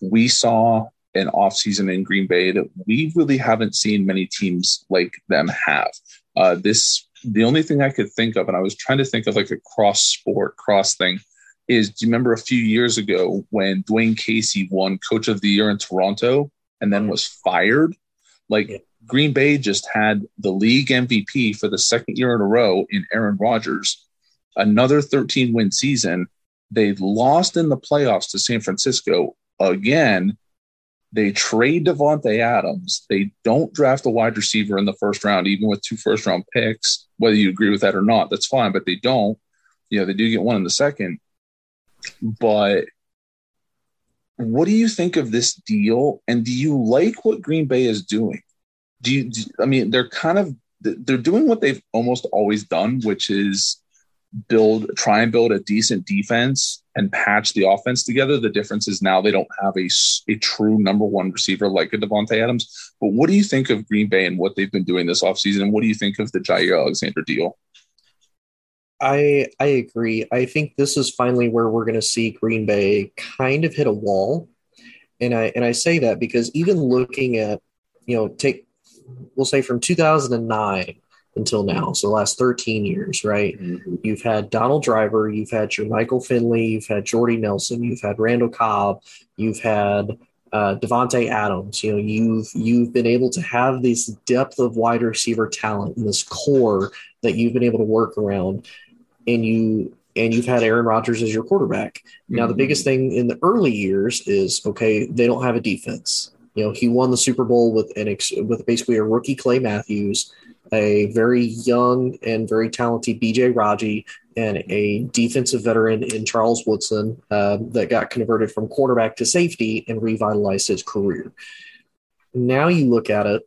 Speaker 1: We saw an offseason in Green Bay that we really haven't seen many teams like them have. Uh, this the only thing I could think of, and I was trying to think of like a cross sport cross thing, is do you remember a few years ago when Dwane Casey won Coach of the Year in Toronto and then was fired? Like yeah. Green Bay just had the league MVP for the second year in a row in Aaron Rodgers, another 13 win season. They lost in the playoffs to San Francisco again they trade Davante Adams. They don't draft a wide receiver in the first round, even with two first round picks. Whether you agree with that or not, that's fine. But they don't. You know, they do get one in the second. But what do you think of this deal? And do you like what Green Bay is doing? Do you? Do, I mean, they're kind of they're doing what they've almost always done, which is build try and build a decent defense and patch the offense together. The difference is now they don't have a, a true number one receiver like a Davante Adams. But what do you think of Green Bay and what they've been doing this offseason? And what do you think of the Jaire Alexander deal?
Speaker 2: I I agree. I think this is finally where we're going to see Green Bay kind of hit a wall. And I and I say that because even looking at, you know, take we'll say from 2009 until now. So the last 13 years, right? Mm-hmm. You've had Donald Driver, you've had Jermichael Finley, you've had Jordy Nelson, you've had Randall Cobb, you've had uh, Davante Adams. You know, you've you've been able to have this depth of wide receiver talent and this core that you've been able to work around, and you and you've had Aaron Rodgers as your quarterback. Now, mm-hmm. the biggest mm-hmm. thing in the early years is okay, they don't have a defense. You know, he won the Super Bowl with an ex- with basically a rookie Clay Matthews a very young and very talented BJ Raji and a defensive veteran in Charles Woodson uh, that got converted from quarterback to safety and revitalized his career. Now you look at it,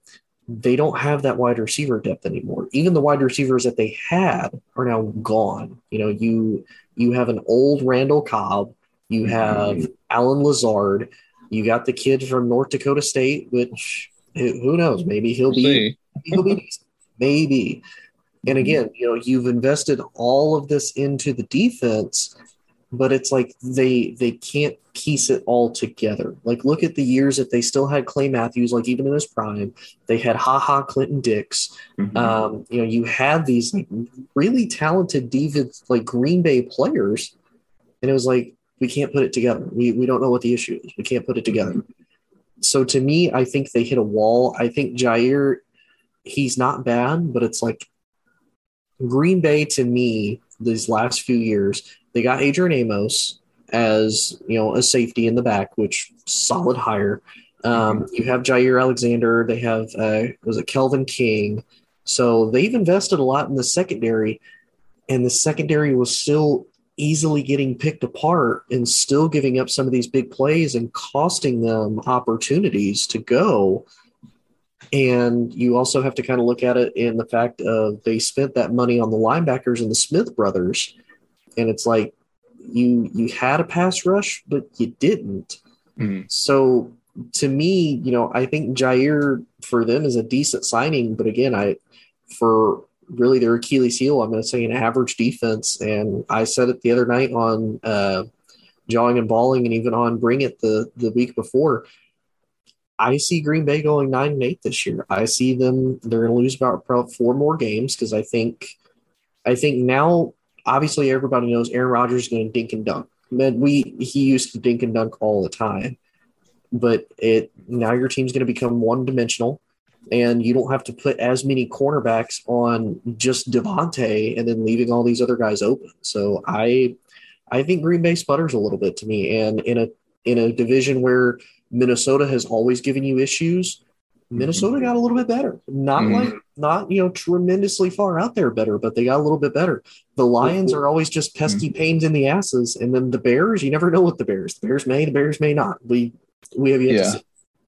Speaker 2: they don't have that wide receiver depth anymore. Even the wide receivers that they had are now gone. You know, you you have an old Randall Cobb, you mm-hmm. have mm-hmm. Allen Lazard, you got the kid from North Dakota State, which who knows, maybe he'll will be he'll be maybe. And mm-hmm. again, you know, you've invested all of this into the defense, but it's like they they can't piece it all together. Like look at the years that they still had Clay Matthews, like even in his prime, they had Ha Ha Clinton Dix. Mm-hmm. Um, you know, you had these really talented defense, like Green Bay players, and it was like we can't put it together. We we don't know what the issue is. We can't put it together. Mm-hmm. So to me, I think they hit a wall. I think Jaire he's not bad, but it's like Green Bay to me these last few years they got Adrian Amos as you know a safety in the back, which solid hire. Um, you have Jaire Alexander. They have uh, was it Kelvin King. So they've invested a lot in the secondary, and the secondary was still easily getting picked apart and still giving up some of these big plays and costing them opportunities to go. And you also have to kind of look at it in the fact of they spent that money on the linebackers and the Smith brothers. And it's like you you had a pass rush, but you didn't. Mm-hmm. So to me, you know, I think Jaire for them is a decent signing, but again, I for really their Achilles heel, I'm going to say an average defense. And I said it the other night on uh, jawing and balling, and even on bring it the the week before. I see Green Bay going nine and eight this year. I see them; they're going to lose about four more games because I think, I think now obviously everybody knows Aaron Rodgers is going to dink and dunk. Man, we he used to dink and dunk all the time, but it now your team's going to become one dimensional, and you don't have to put as many cornerbacks on just Davante and then leaving all these other guys open. So I, I think Green Bay sputters a little bit to me, and in a in a division where Minnesota has always given you issues. Mhm. Minnesota got a little bit better. Not mm-hmm. like not, you know, tremendously far out there better, but they got a little bit better. The Lions are always just mhm. pesky mm-hmm. pains in the asses. And then the Bears, you never know what the Bears. The Bears may, the Bears may not. We we have yet yeah. to see.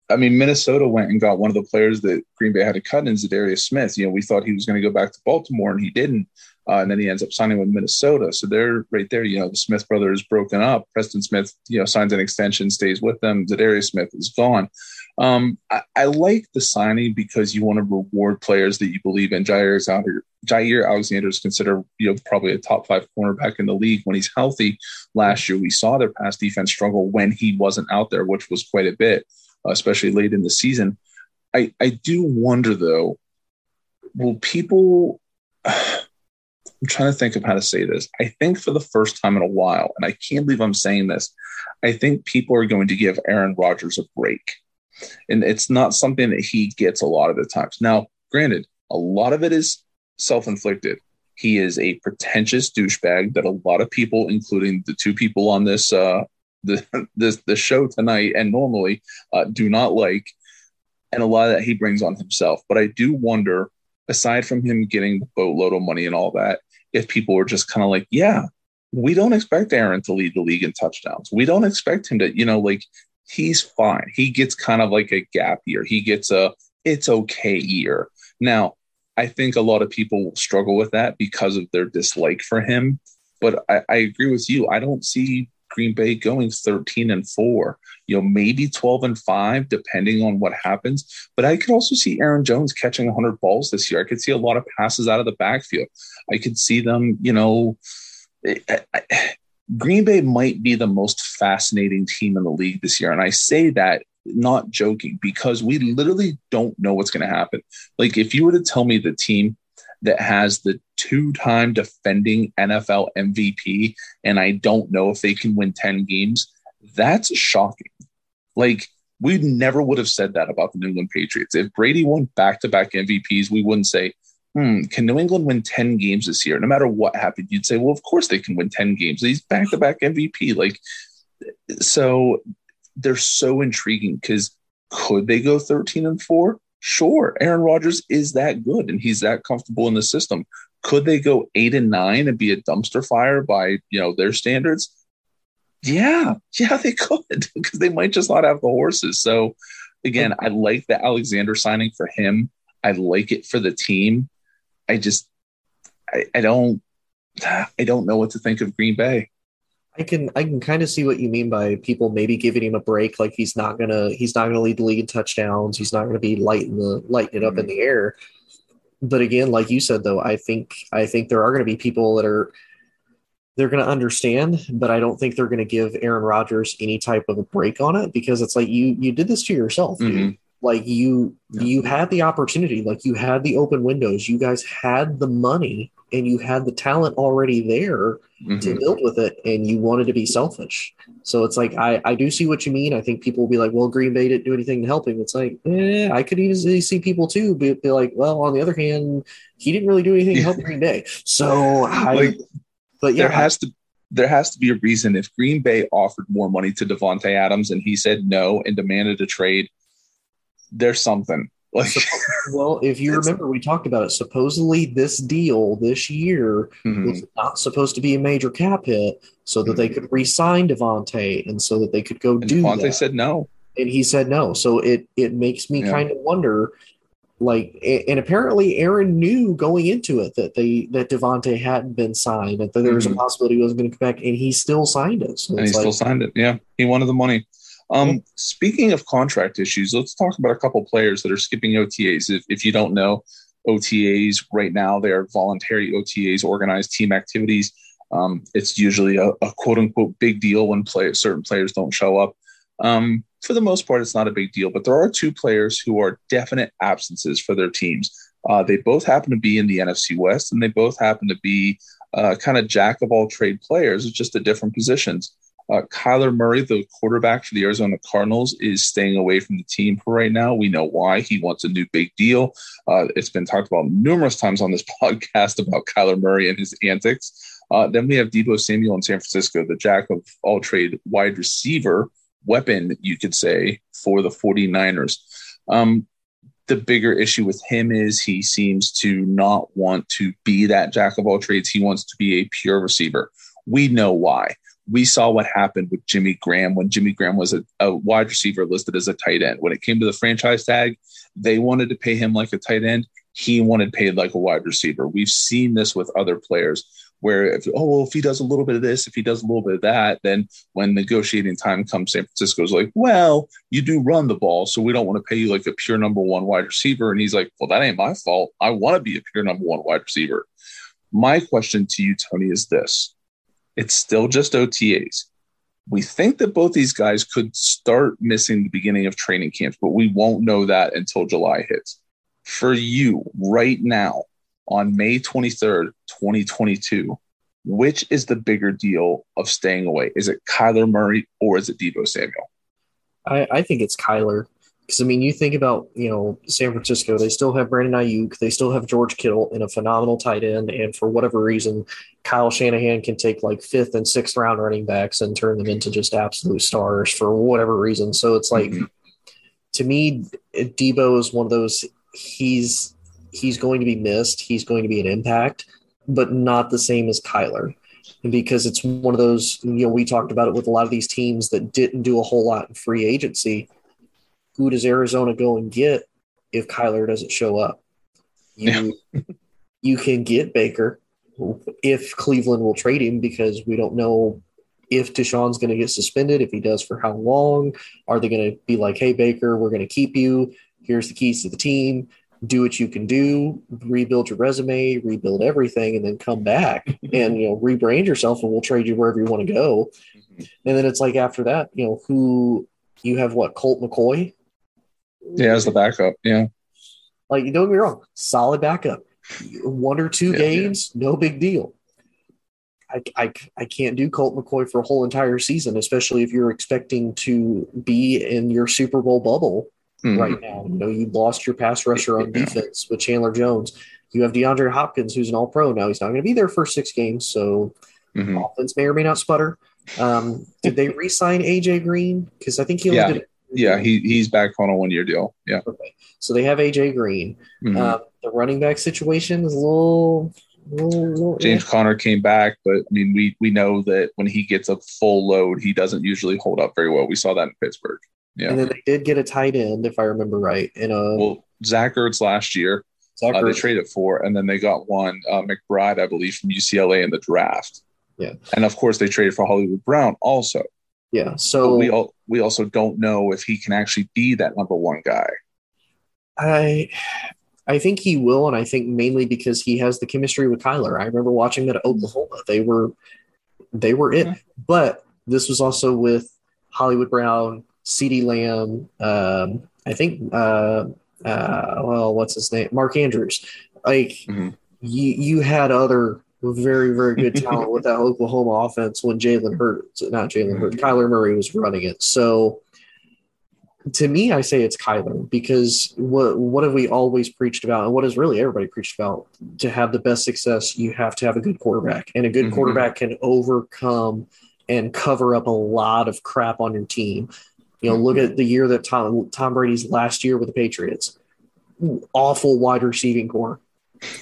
Speaker 1: I mean, Minnesota went and got one of the players that Green Bay had to cut in Za'Darius Smith. You know, we thought he was going to go back to Baltimore and he didn't. Uh, and then he ends up signing with Minnesota. So they're right there. You know, the Smith brothers broken up. Preston Smith, you know, signs an extension, stays with them. Za'Darius Smith is gone. Um, I, I, like the signing because you want to reward players that you believe in. Jaire Alexander, Jaire Alexander is considered, you know, probably a top five cornerback in the league when he's healthy. Last year, we saw their pass defense struggle when he wasn't out there, which was quite a bit, especially late in the season. I, I do wonder though, will people? I'm trying to think of how to say this. I think for the first time in a while, and I can't believe I'm saying this, I think people are going to give Aaron Rodgers a break. And it's not something that he gets a lot of the times. Now, granted, a lot of it is self inflicted. He is a pretentious douchebag that a lot of people, including the two people on this uh, the, this the show tonight and normally uh, do not like, and a lot of that he brings on himself. But I do wonder, aside from him getting the boatload of money and all that, if people were just kind of like, yeah, we don't expect Aaron to lead the league in touchdowns. We don't expect him to, you know, like he's fine. He gets kind of like a gap year. He gets a it's okay year. Now, I think a lot of people will struggle with that because of their dislike for him. But I, I agree with you. I don't see Green Bay going 13 and 4, you know, maybe 12 and 5, depending on what happens. But I could also see Aaron Jones catching 100 balls this year. I could see a lot of passes out of the backfield. I could see them, you know, I, I, Green Bay might be the most fascinating team in the league this year. And I say that not joking because we literally don't know what's going to happen. Like, if you were to tell me the team that has the two time defending NFL MVP, and I don't know if they can win 10 games, that's shocking. Like, we never would have said that about the New England Patriots. If Brady won back to back MVPs, we wouldn't say, hmm, can New England win 10 games this year? No matter what happened, you'd say, well, of course they can win 10 games. He's back to back MVP. Like, so they're so intriguing because could they go 13 and four? Sure, Aaron Rodgers is that good and he's that comfortable in the system. Could they go eight and nine and be a dumpster fire by you know their standards? Yeah, yeah, they could because they might just not have the horses. So again, I like the Alexander signing for him. I like it for the team. I just I, I don't I don't know what to think of Green Bay.
Speaker 2: I can I can kind of see what you mean by people maybe giving him a break. Like he's not gonna he's not gonna lead the league in touchdowns. He's not gonna be lighting the lighting it up mm-hmm. in the air. But again, like you said though, I think I think there are gonna be people that are they're gonna understand, but I don't think they're gonna give Aaron Rodgers any type of a break on it because it's like you you did this to yourself, mm-hmm. Like you yeah. you had the opportunity, like you had the open windows, you guys had the money and you had the talent already there mm-hmm. to build with it, and you wanted to be selfish. So it's like I, I do see what you mean. I think people will be like, well, Green Bay didn't do anything to help him. It's like eh, I could easily see people too be, be like, well, on the other hand, he didn't really do anything to help Green Bay. So I, like,
Speaker 1: but yeah, there has to there has to be a reason if Green Bay offered more money to Davante Adams and he said no and demanded a trade. There's something.
Speaker 2: Like, well, if you remember, we talked about it. Supposedly, this deal this year mm-hmm. was not supposed to be a major cap hit, so that mm-hmm. they could re-sign Davante and so that they could go and do.
Speaker 1: Davante said no,
Speaker 2: and he said no. So it it makes me yeah. kind of wonder, like, and apparently Aaron knew going into it that they that Davante hadn't been signed, and that there was mm-hmm. a possibility he wasn't going to come back, and he still signed it. So
Speaker 1: and he like,
Speaker 2: still
Speaker 1: signed it. Yeah, he wanted the money. Um, speaking of contract issues, let's talk about a couple players that are skipping OTAs. If, if you don't know, OTAs right now, they are voluntary OTAs, organized team activities. Um, it's usually a, a, quote unquote big deal when play, certain players don't show up. Um, for the most part, it's not a big deal, but there are two players who are definite absences for their teams. Uh, they both happen to be in the NFC West, and they both happen to be uh, kind of jack of all trade players, just at different positions. Uh, Kyler Murray, the quarterback for the Arizona Cardinals, is staying away from the team for right now. We know why. He wants a new big deal. Uh, it's been talked about numerous times on this podcast about Kyler Murray and his antics. Uh, then we have Deebo Samuel in San Francisco, the jack of all trade wide receiver weapon, you could say, for the 49ers. Um, the bigger issue with him is he seems to not want to be that jack of all trades. He wants to be a pure receiver. We know why we saw what happened with Jimmy Graham when Jimmy Graham was a, a, wide receiver listed as a tight end. When it came to the franchise tag, they wanted to pay him like a tight end. He wanted paid like a wide receiver. We've seen this with other players where if oh well if he does a little bit of this, if he does a little bit of that, then when negotiating time comes, San Francisco's like, well, you do run the ball, so we don't want to pay you like a pure number one wide receiver. And he's like, well, that ain't my fault. I want to be a pure number one wide receiver. My question to you, Tony, is this it's still just OTAs. We think that both these guys could start missing the beginning of training camps, but we won't know that until July hits. For you right now on May 23rd, 2022, which is the bigger deal of staying away? Is it Kyler Murray or is it Deebo Samuel?
Speaker 2: I, I think it's Kyler. Because I mean, you think about you know San Francisco, they still have Brandon Aiyuk, they still have George Kittle in a phenomenal tight end, and for whatever reason, Kyle Shanahan can take like fifth and sixth round running backs and turn them into just absolute stars for whatever reason. So it's like, mm-hmm. to me, Deebo is one of those. He's he's going to be missed. He's going to be an impact, but not the same as Kyler because it's one of those you know we talked about it with a lot of these teams that didn't do a whole lot in free agency who does Arizona go and get if Kyler doesn't show up? You, yeah. you can get Baker if Cleveland will trade him because we don't know if Deshaun's going to get suspended. If he does, for how long? Are they going to be like, hey, Baker, we're going to keep you. Here's the keys to the team. Do what you can do, rebuild your resume, rebuild everything, and then come back and you know rebrand yourself, and we'll trade you wherever you want to go. Mm-hmm. And then it's like after that, you know, who you have what Colt McCoy
Speaker 1: yeah, as the backup. Yeah.
Speaker 2: Like, don't get me wrong, solid backup. One or two yeah, games, yeah. no big deal. I, I, I can't do Colt McCoy for a whole entire season, especially if you're expecting to be in your Super Bowl bubble mm-hmm. right now. You know, you lost your pass rusher on yeah. defense with Chandler Jones. You have DeAndre Hopkins, who's an all pro now. He's not going to be there for six games. So mm-hmm. offense may or may not sputter. Um, did they re sign AJ Green? Because I think he only did
Speaker 1: yeah, he he's back on a one year deal. Yeah.
Speaker 2: Okay. So they have AJ Green. Mm-hmm. Uh, the running back situation is a little.
Speaker 1: little, little James yeah. Conner came back, but I mean, we we know that when he gets a full load, he doesn't usually hold up very well. We saw that in Pittsburgh.
Speaker 2: Yeah, and then they did get a tight end, if I remember right. In a uh, well,
Speaker 1: Zach Ertz last year, Zach Uh, they traded for, and then they got one uh, McBride, I believe, from UCLA in the draft. Yeah, and of course they traded for Hollywood Brown also.
Speaker 2: Yeah. So but
Speaker 1: we
Speaker 2: all,
Speaker 1: we also don't know if he can actually be that number one guy.
Speaker 2: I I think he will, and I think mainly because he has the chemistry with Kyler. I remember watching that at Oklahoma. They were they were it. Mm-hmm. But this was also with Hollywood Brown, CeeDee Lamb, um, I think uh, uh, well, what's his name? Mark Andrews. Like mm-hmm. you you had other very, very good talent with that Oklahoma offense when Jalen Hurts, not Jalen Hurts, Kyler Murray was running it. So to me, I say it's Kyler because what what have we always preached about, and what has really everybody preached about? To have the best success, you have to have a good quarterback, and a good mm-hmm. quarterback can overcome and cover up a lot of crap on your team. You know, look at the year that Tom Tom Brady's last year with the Patriots, awful wide receiving core,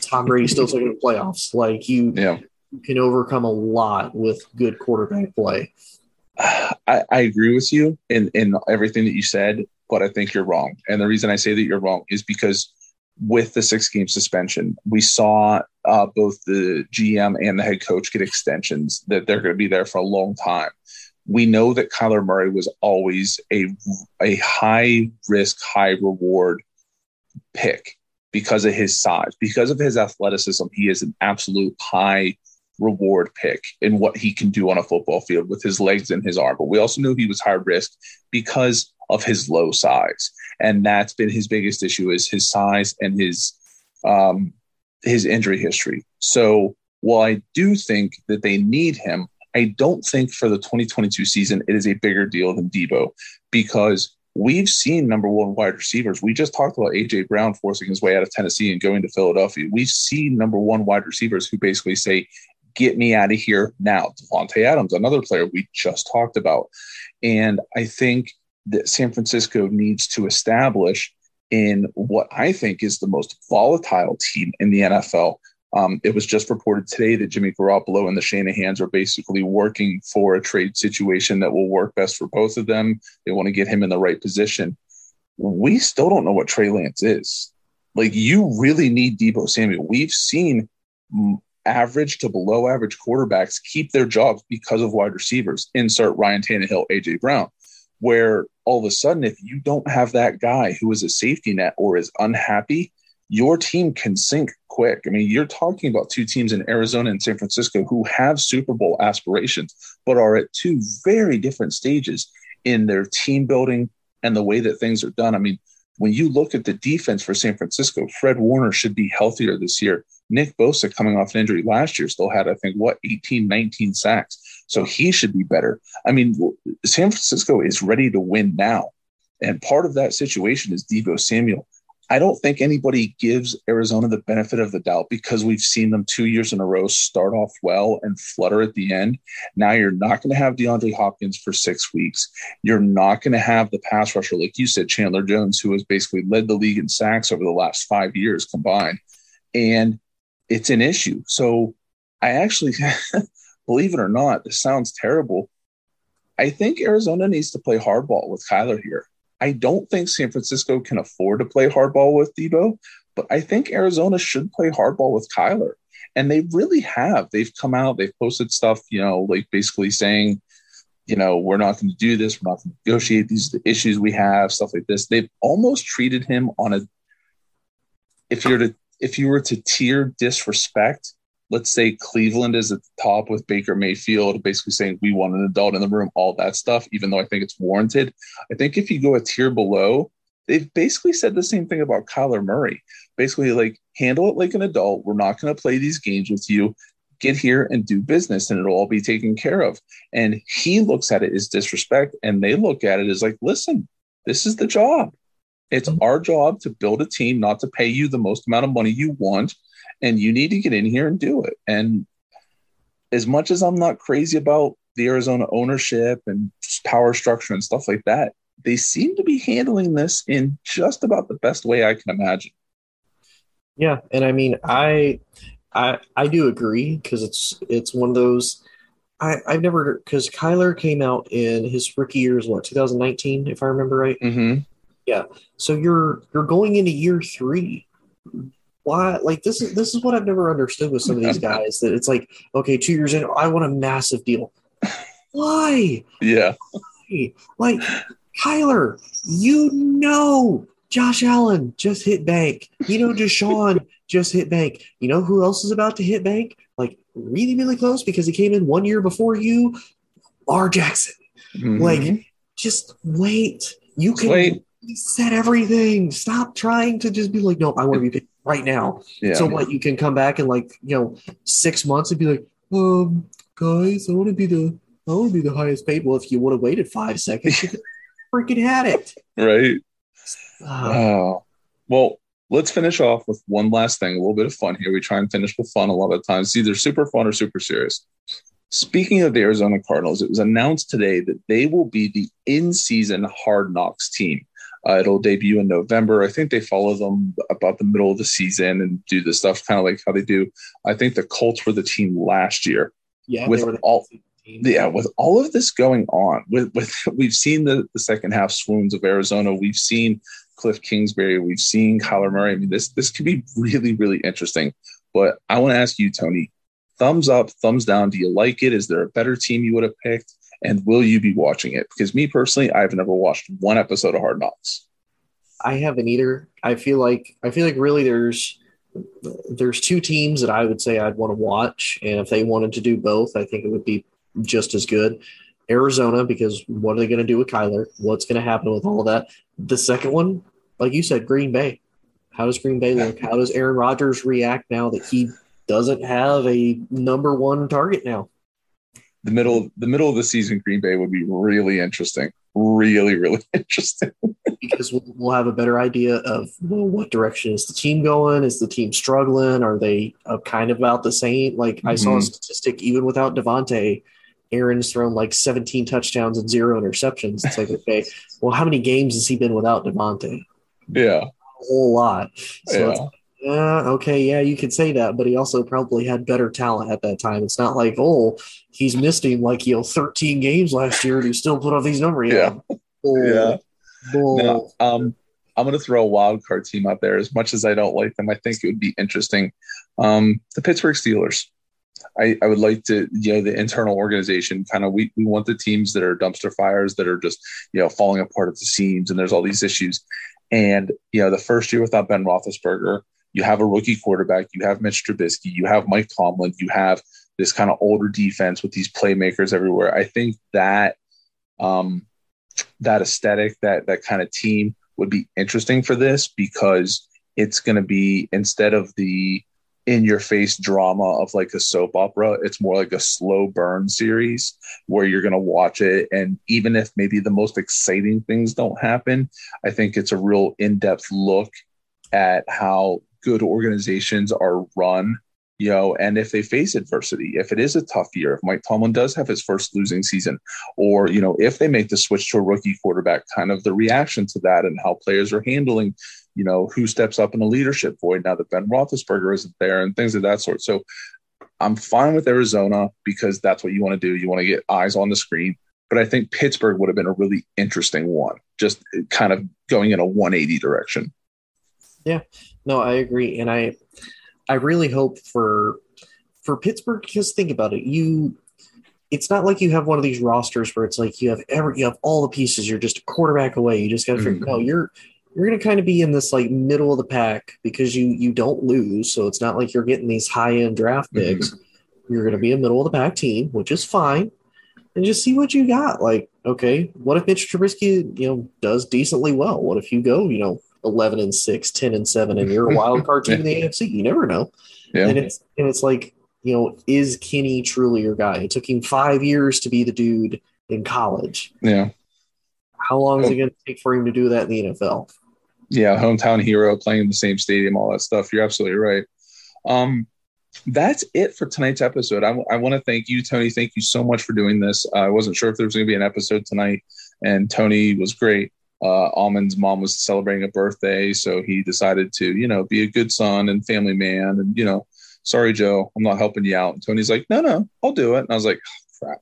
Speaker 2: Tom Brady still taking the playoffs. Like you, yeah. you can overcome a lot with good quarterback play.
Speaker 1: I, I, agree with you in, in everything that you said, but I think you're wrong. And the reason I say that you're wrong is because with the six game suspension, we saw uh, both the GM and the head coach get extensions that they're going to be there for a long time. We know that Kyler Murray was always a, a high risk, high reward pick because of his size, because of his athleticism, he is an absolute high reward pick in what he can do on a football field with his legs and his arm. But we also knew he was high risk because of his low size, and that's been his biggest issue is his size and his um, his injury history. So while I do think that they need him, I don't think for the 2022 season it is a bigger deal than Deebo because we've seen number one wide receivers. We just talked about AJ Brown forcing his way out of Tennessee and going to Philadelphia. We've seen number one wide receivers who basically say, "Get me out of here now." Davante Adams, another player we just talked about, and I think that San Francisco needs to establish in what I think is the most volatile team in the NFL um, it was just reported today that Jimmy Garoppolo and the Shanahans are basically working for a trade situation that will work best for both of them. They want to get him in the right position. We still don't know what Trey Lance is. Like, you really need Deebo Samuel. We've seen average to below average quarterbacks keep their jobs because of wide receivers. Insert Ryan Tannehill, AJ Brown, where all of a sudden, if you don't have that guy who is a safety net or is unhappy, your team can sink quick. I mean, you're talking about two teams in Arizona and San Francisco who have Super Bowl aspirations, but are at two very different stages in their team building and the way that things are done. I mean, when you look at the defense for San Francisco, Fred Warner should be healthier this year. Nick Bosa, coming off an injury last year, still had, I think, what, 18, 19 sacks. So he should be better. I mean, San Francisco is ready to win now. And part of that situation is Deebo Samuel. I don't think anybody gives Arizona the benefit of the doubt because we've seen them two years in a row start off well and flutter at the end. Now you're not going to have DeAndre Hopkins for six weeks. You're not going to have the pass rusher, like you said, Chandler Jones, who has basically led the league in sacks over the last five years combined. And it's an issue. So I actually, believe it or not, this sounds terrible. I think Arizona needs to play hardball with Kyler here I don't think San Francisco can afford to play hardball with Deebo, but I think Arizona should play hardball with Kyler. And they really have. They've come out, they've posted stuff, you know, like basically saying, you know, we're not going to do this, we're not going to negotiate. These the issues we have, stuff like this. They've almost treated him on a if you're to if you were to tier disrespect, let's say Cleveland is at the top with Baker Mayfield, basically saying we want an adult in the room, all that stuff, even though I think it's warranted. I think if you go a tier below, they've basically said the same thing about Kyler Murray. Basically, like, handle it like an adult. We're not going to play these games with you. Get here and do business, and it'll all be taken care of. And he looks at it as disrespect, and they look at it as like, listen, this is the job. It's mm-hmm. our job to build a team, not to pay you the most amount of money you want, and you need to get in here and do it. And as much as I'm not crazy about the Arizona ownership and power structure and stuff like that, they seem to be handling this in just about the best way I can imagine.
Speaker 2: Yeah, and I mean, I I I do agree because it's it's one of those I I've never because Kyler came out in his rookie year is what 2019 if I remember right. Mm-hmm. Yeah, so you're you're going into year three why like this is this is what I've never understood with some of these guys that it's like, okay, two years in, I want a massive deal. Why?
Speaker 1: Yeah. Why?
Speaker 2: Like Kyler, you know Josh Allen just hit bank. You know Deshaun just hit bank. You know who else is about to hit bank? Like really, really close because he came in one year before you, R. Jackson. Mm-hmm. Like, just wait. You can Wait. set everything. Stop trying to just be like, no, I want to be right now. Yeah, so yeah. what you can come back in like you know six months and be like, um, guys, I want to be the I want to be the highest paid. Well, if you would have waited five seconds, you freaking had it.
Speaker 1: Right. Uh, Well, let's finish off with one last thing, a little bit of fun here. We try and finish with fun a lot of times. It's either super fun or super serious. Speaking of the Arizona Cardinals, it was announced today that they will be the in season hard knocks team. Uh, it'll debut in November. I think they follow them about the middle of the season and do the stuff kind of like how they do. I think the Colts were the team last year. Yeah, with the all yeah, with all of this going on, with with we've seen the, the second half swoons of Arizona. We've seen Cliff Kingsbury. We've seen Kyler Murray. I mean, this this could be really really interesting. But I want to ask you, Tony. Thumbs up, thumbs down. Do you like it? Is there a better team you would have picked? And will you be watching it? Because me personally, I've never watched one episode of Hard Knocks.
Speaker 2: I haven't either. I feel like I feel like really there's there's two teams that I would say I'd want to watch, and if they wanted to do both, I think it would be just as good. Arizona, because what are they going to do with Kyler? What's going to happen with all that? The second one, like you said, Green Bay. How does Green Bay look? How does Aaron Rodgers react now that he doesn't have a number one target now?
Speaker 1: the middle the middle of the season Green Bay would be really interesting, really really interesting.
Speaker 2: because we'll, we'll, have a better idea of well, what direction is the team going? Is the team struggling? Are they uh, kind of about the same? Like mm-hmm. I saw a mm-hmm. statistic even without Davante, Aaron's thrown like 17 touchdowns and zero interceptions. It's like okay, well how many games has he been without Davante?
Speaker 1: Yeah,
Speaker 2: a whole lot. So yeah. Yeah, uh, okay, yeah, you could say that, but he also probably had better talent at that time. It's not like, oh, he's missing like you know 13 games last year and he still put up these numbers.
Speaker 1: Yeah. Oh, yeah. Now, um, I'm going to throw a wild card team out there. As much as I don't like them, I think it would be interesting. Um, the Pittsburgh Steelers. I, I would like to, you know, the internal organization kind of, we, we want the teams that are dumpster fires that are just, you know, falling apart at the seams and there's all these issues. And, you know, the first year without Ben Roethlisberger, you have a rookie quarterback. You have Mitch Trubisky. You have Mike Tomlin. You have this kind of older defense with these playmakers everywhere. I think that um, that aesthetic, that that kind of team, would be interesting for this because it's going to be instead of the in your face drama of like a soap opera. It's more like a slow burn series where you're going to watch it. And even if maybe the most exciting things don't happen, I think it's a real in depth look at how good organizations are run, you know, and if they face adversity, if it is a tough year, if Mike Tomlin does have his first losing season, or, you know, if they make the switch to a rookie quarterback, kind of the reaction to that and how players are handling, you know, who steps up in a leadership void now that Ben Roethlisberger isn't there and things of that sort. So I'm fine with Arizona because that's what you want to do. You want to get eyes on the screen. But I think Pittsburgh would have been a really interesting one, just eh, kind of going in a 180 direction.
Speaker 2: Yeah, no, I agree, and I, I really hope for, for Pittsburgh. Because think about it, you, it's not like you have one of these rosters where it's like you have every, you have all the pieces. You're just a quarterback away. You just got to figure. Mm-hmm. No, you're you're going to kind of be in this like middle of the pack because you you don't lose so it's not like you're getting these high end draft mm-hmm. picks mm-hmm. you're going to be a middle of the pack team which is fine and just see what you got like okay what if mitch trubisky you know does decently well what if you go you know 11 and 6, 10 and 7, and you're a wild card team in the AFC. You never know. Yeah. And it's and it's like, you know, is Kenny truly your guy? It took him five years to be the dude in college.
Speaker 1: Yeah.
Speaker 2: How long is oh. it going to take for him to do that in the NFL?
Speaker 1: Yeah, hometown hero playing in the same stadium, all that stuff. You're absolutely right. Um, that's it for tonight's episode. I, w- I want to thank you, Tony. Thank you so much for doing this. Uh, I wasn't sure if there was going to be an episode tonight, and Tony was great uh, Almond's mom was celebrating a birthday, so he decided to, you know, be a good son and family man, and you know, sorry Joe, I'm not helping you out. And Tony's like, no, no, I'll do it. And I was like, oh, crap.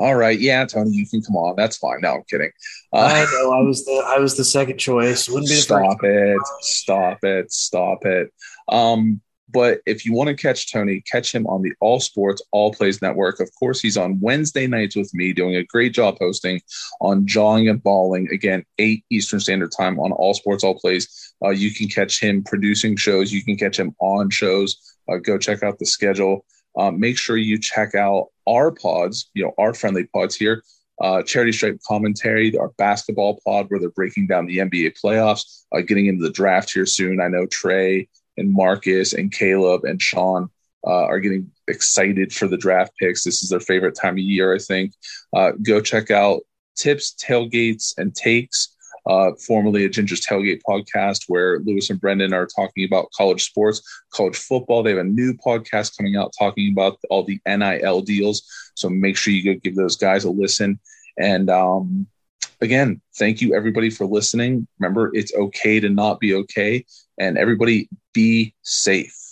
Speaker 1: All right, yeah, Tony, you can come on. That's fine. No, I'm kidding.
Speaker 2: Uh, I know I was the I was the second choice. Wouldn't be
Speaker 1: stop it, stop it, stop it. Um, but if you want to catch Tony, catch him on the All Sports All Plays Network. Of course, he's on Wednesday nights with me, doing a great job hosting on Jawing and Balling. Again, 8 Eastern Standard Time on All Sports All Plays. Uh, you can catch him producing shows, you can catch him on shows. Uh, go check out the schedule. Uh, make sure you check out our pods, you know, our friendly pods here. Uh, Charity Stripe commentary, our basketball pod where they're breaking down the NBA playoffs, uh, getting into the draft here soon. I know Trey and Marcus and Caleb and Sean uh, are getting excited for the draft picks. This is their favorite time of year, I think. Uh, go check out Tips, Tailgates, and Takes, uh, formerly a Ginger's Tailgate podcast, where Lewis and Brendan are talking about college sports, college football. They have a new podcast coming out talking about all the NIL deals. So make sure you go give those guys a listen. And um, again, thank you everybody for listening. Remember, it's okay to not be okay, and everybody be safe.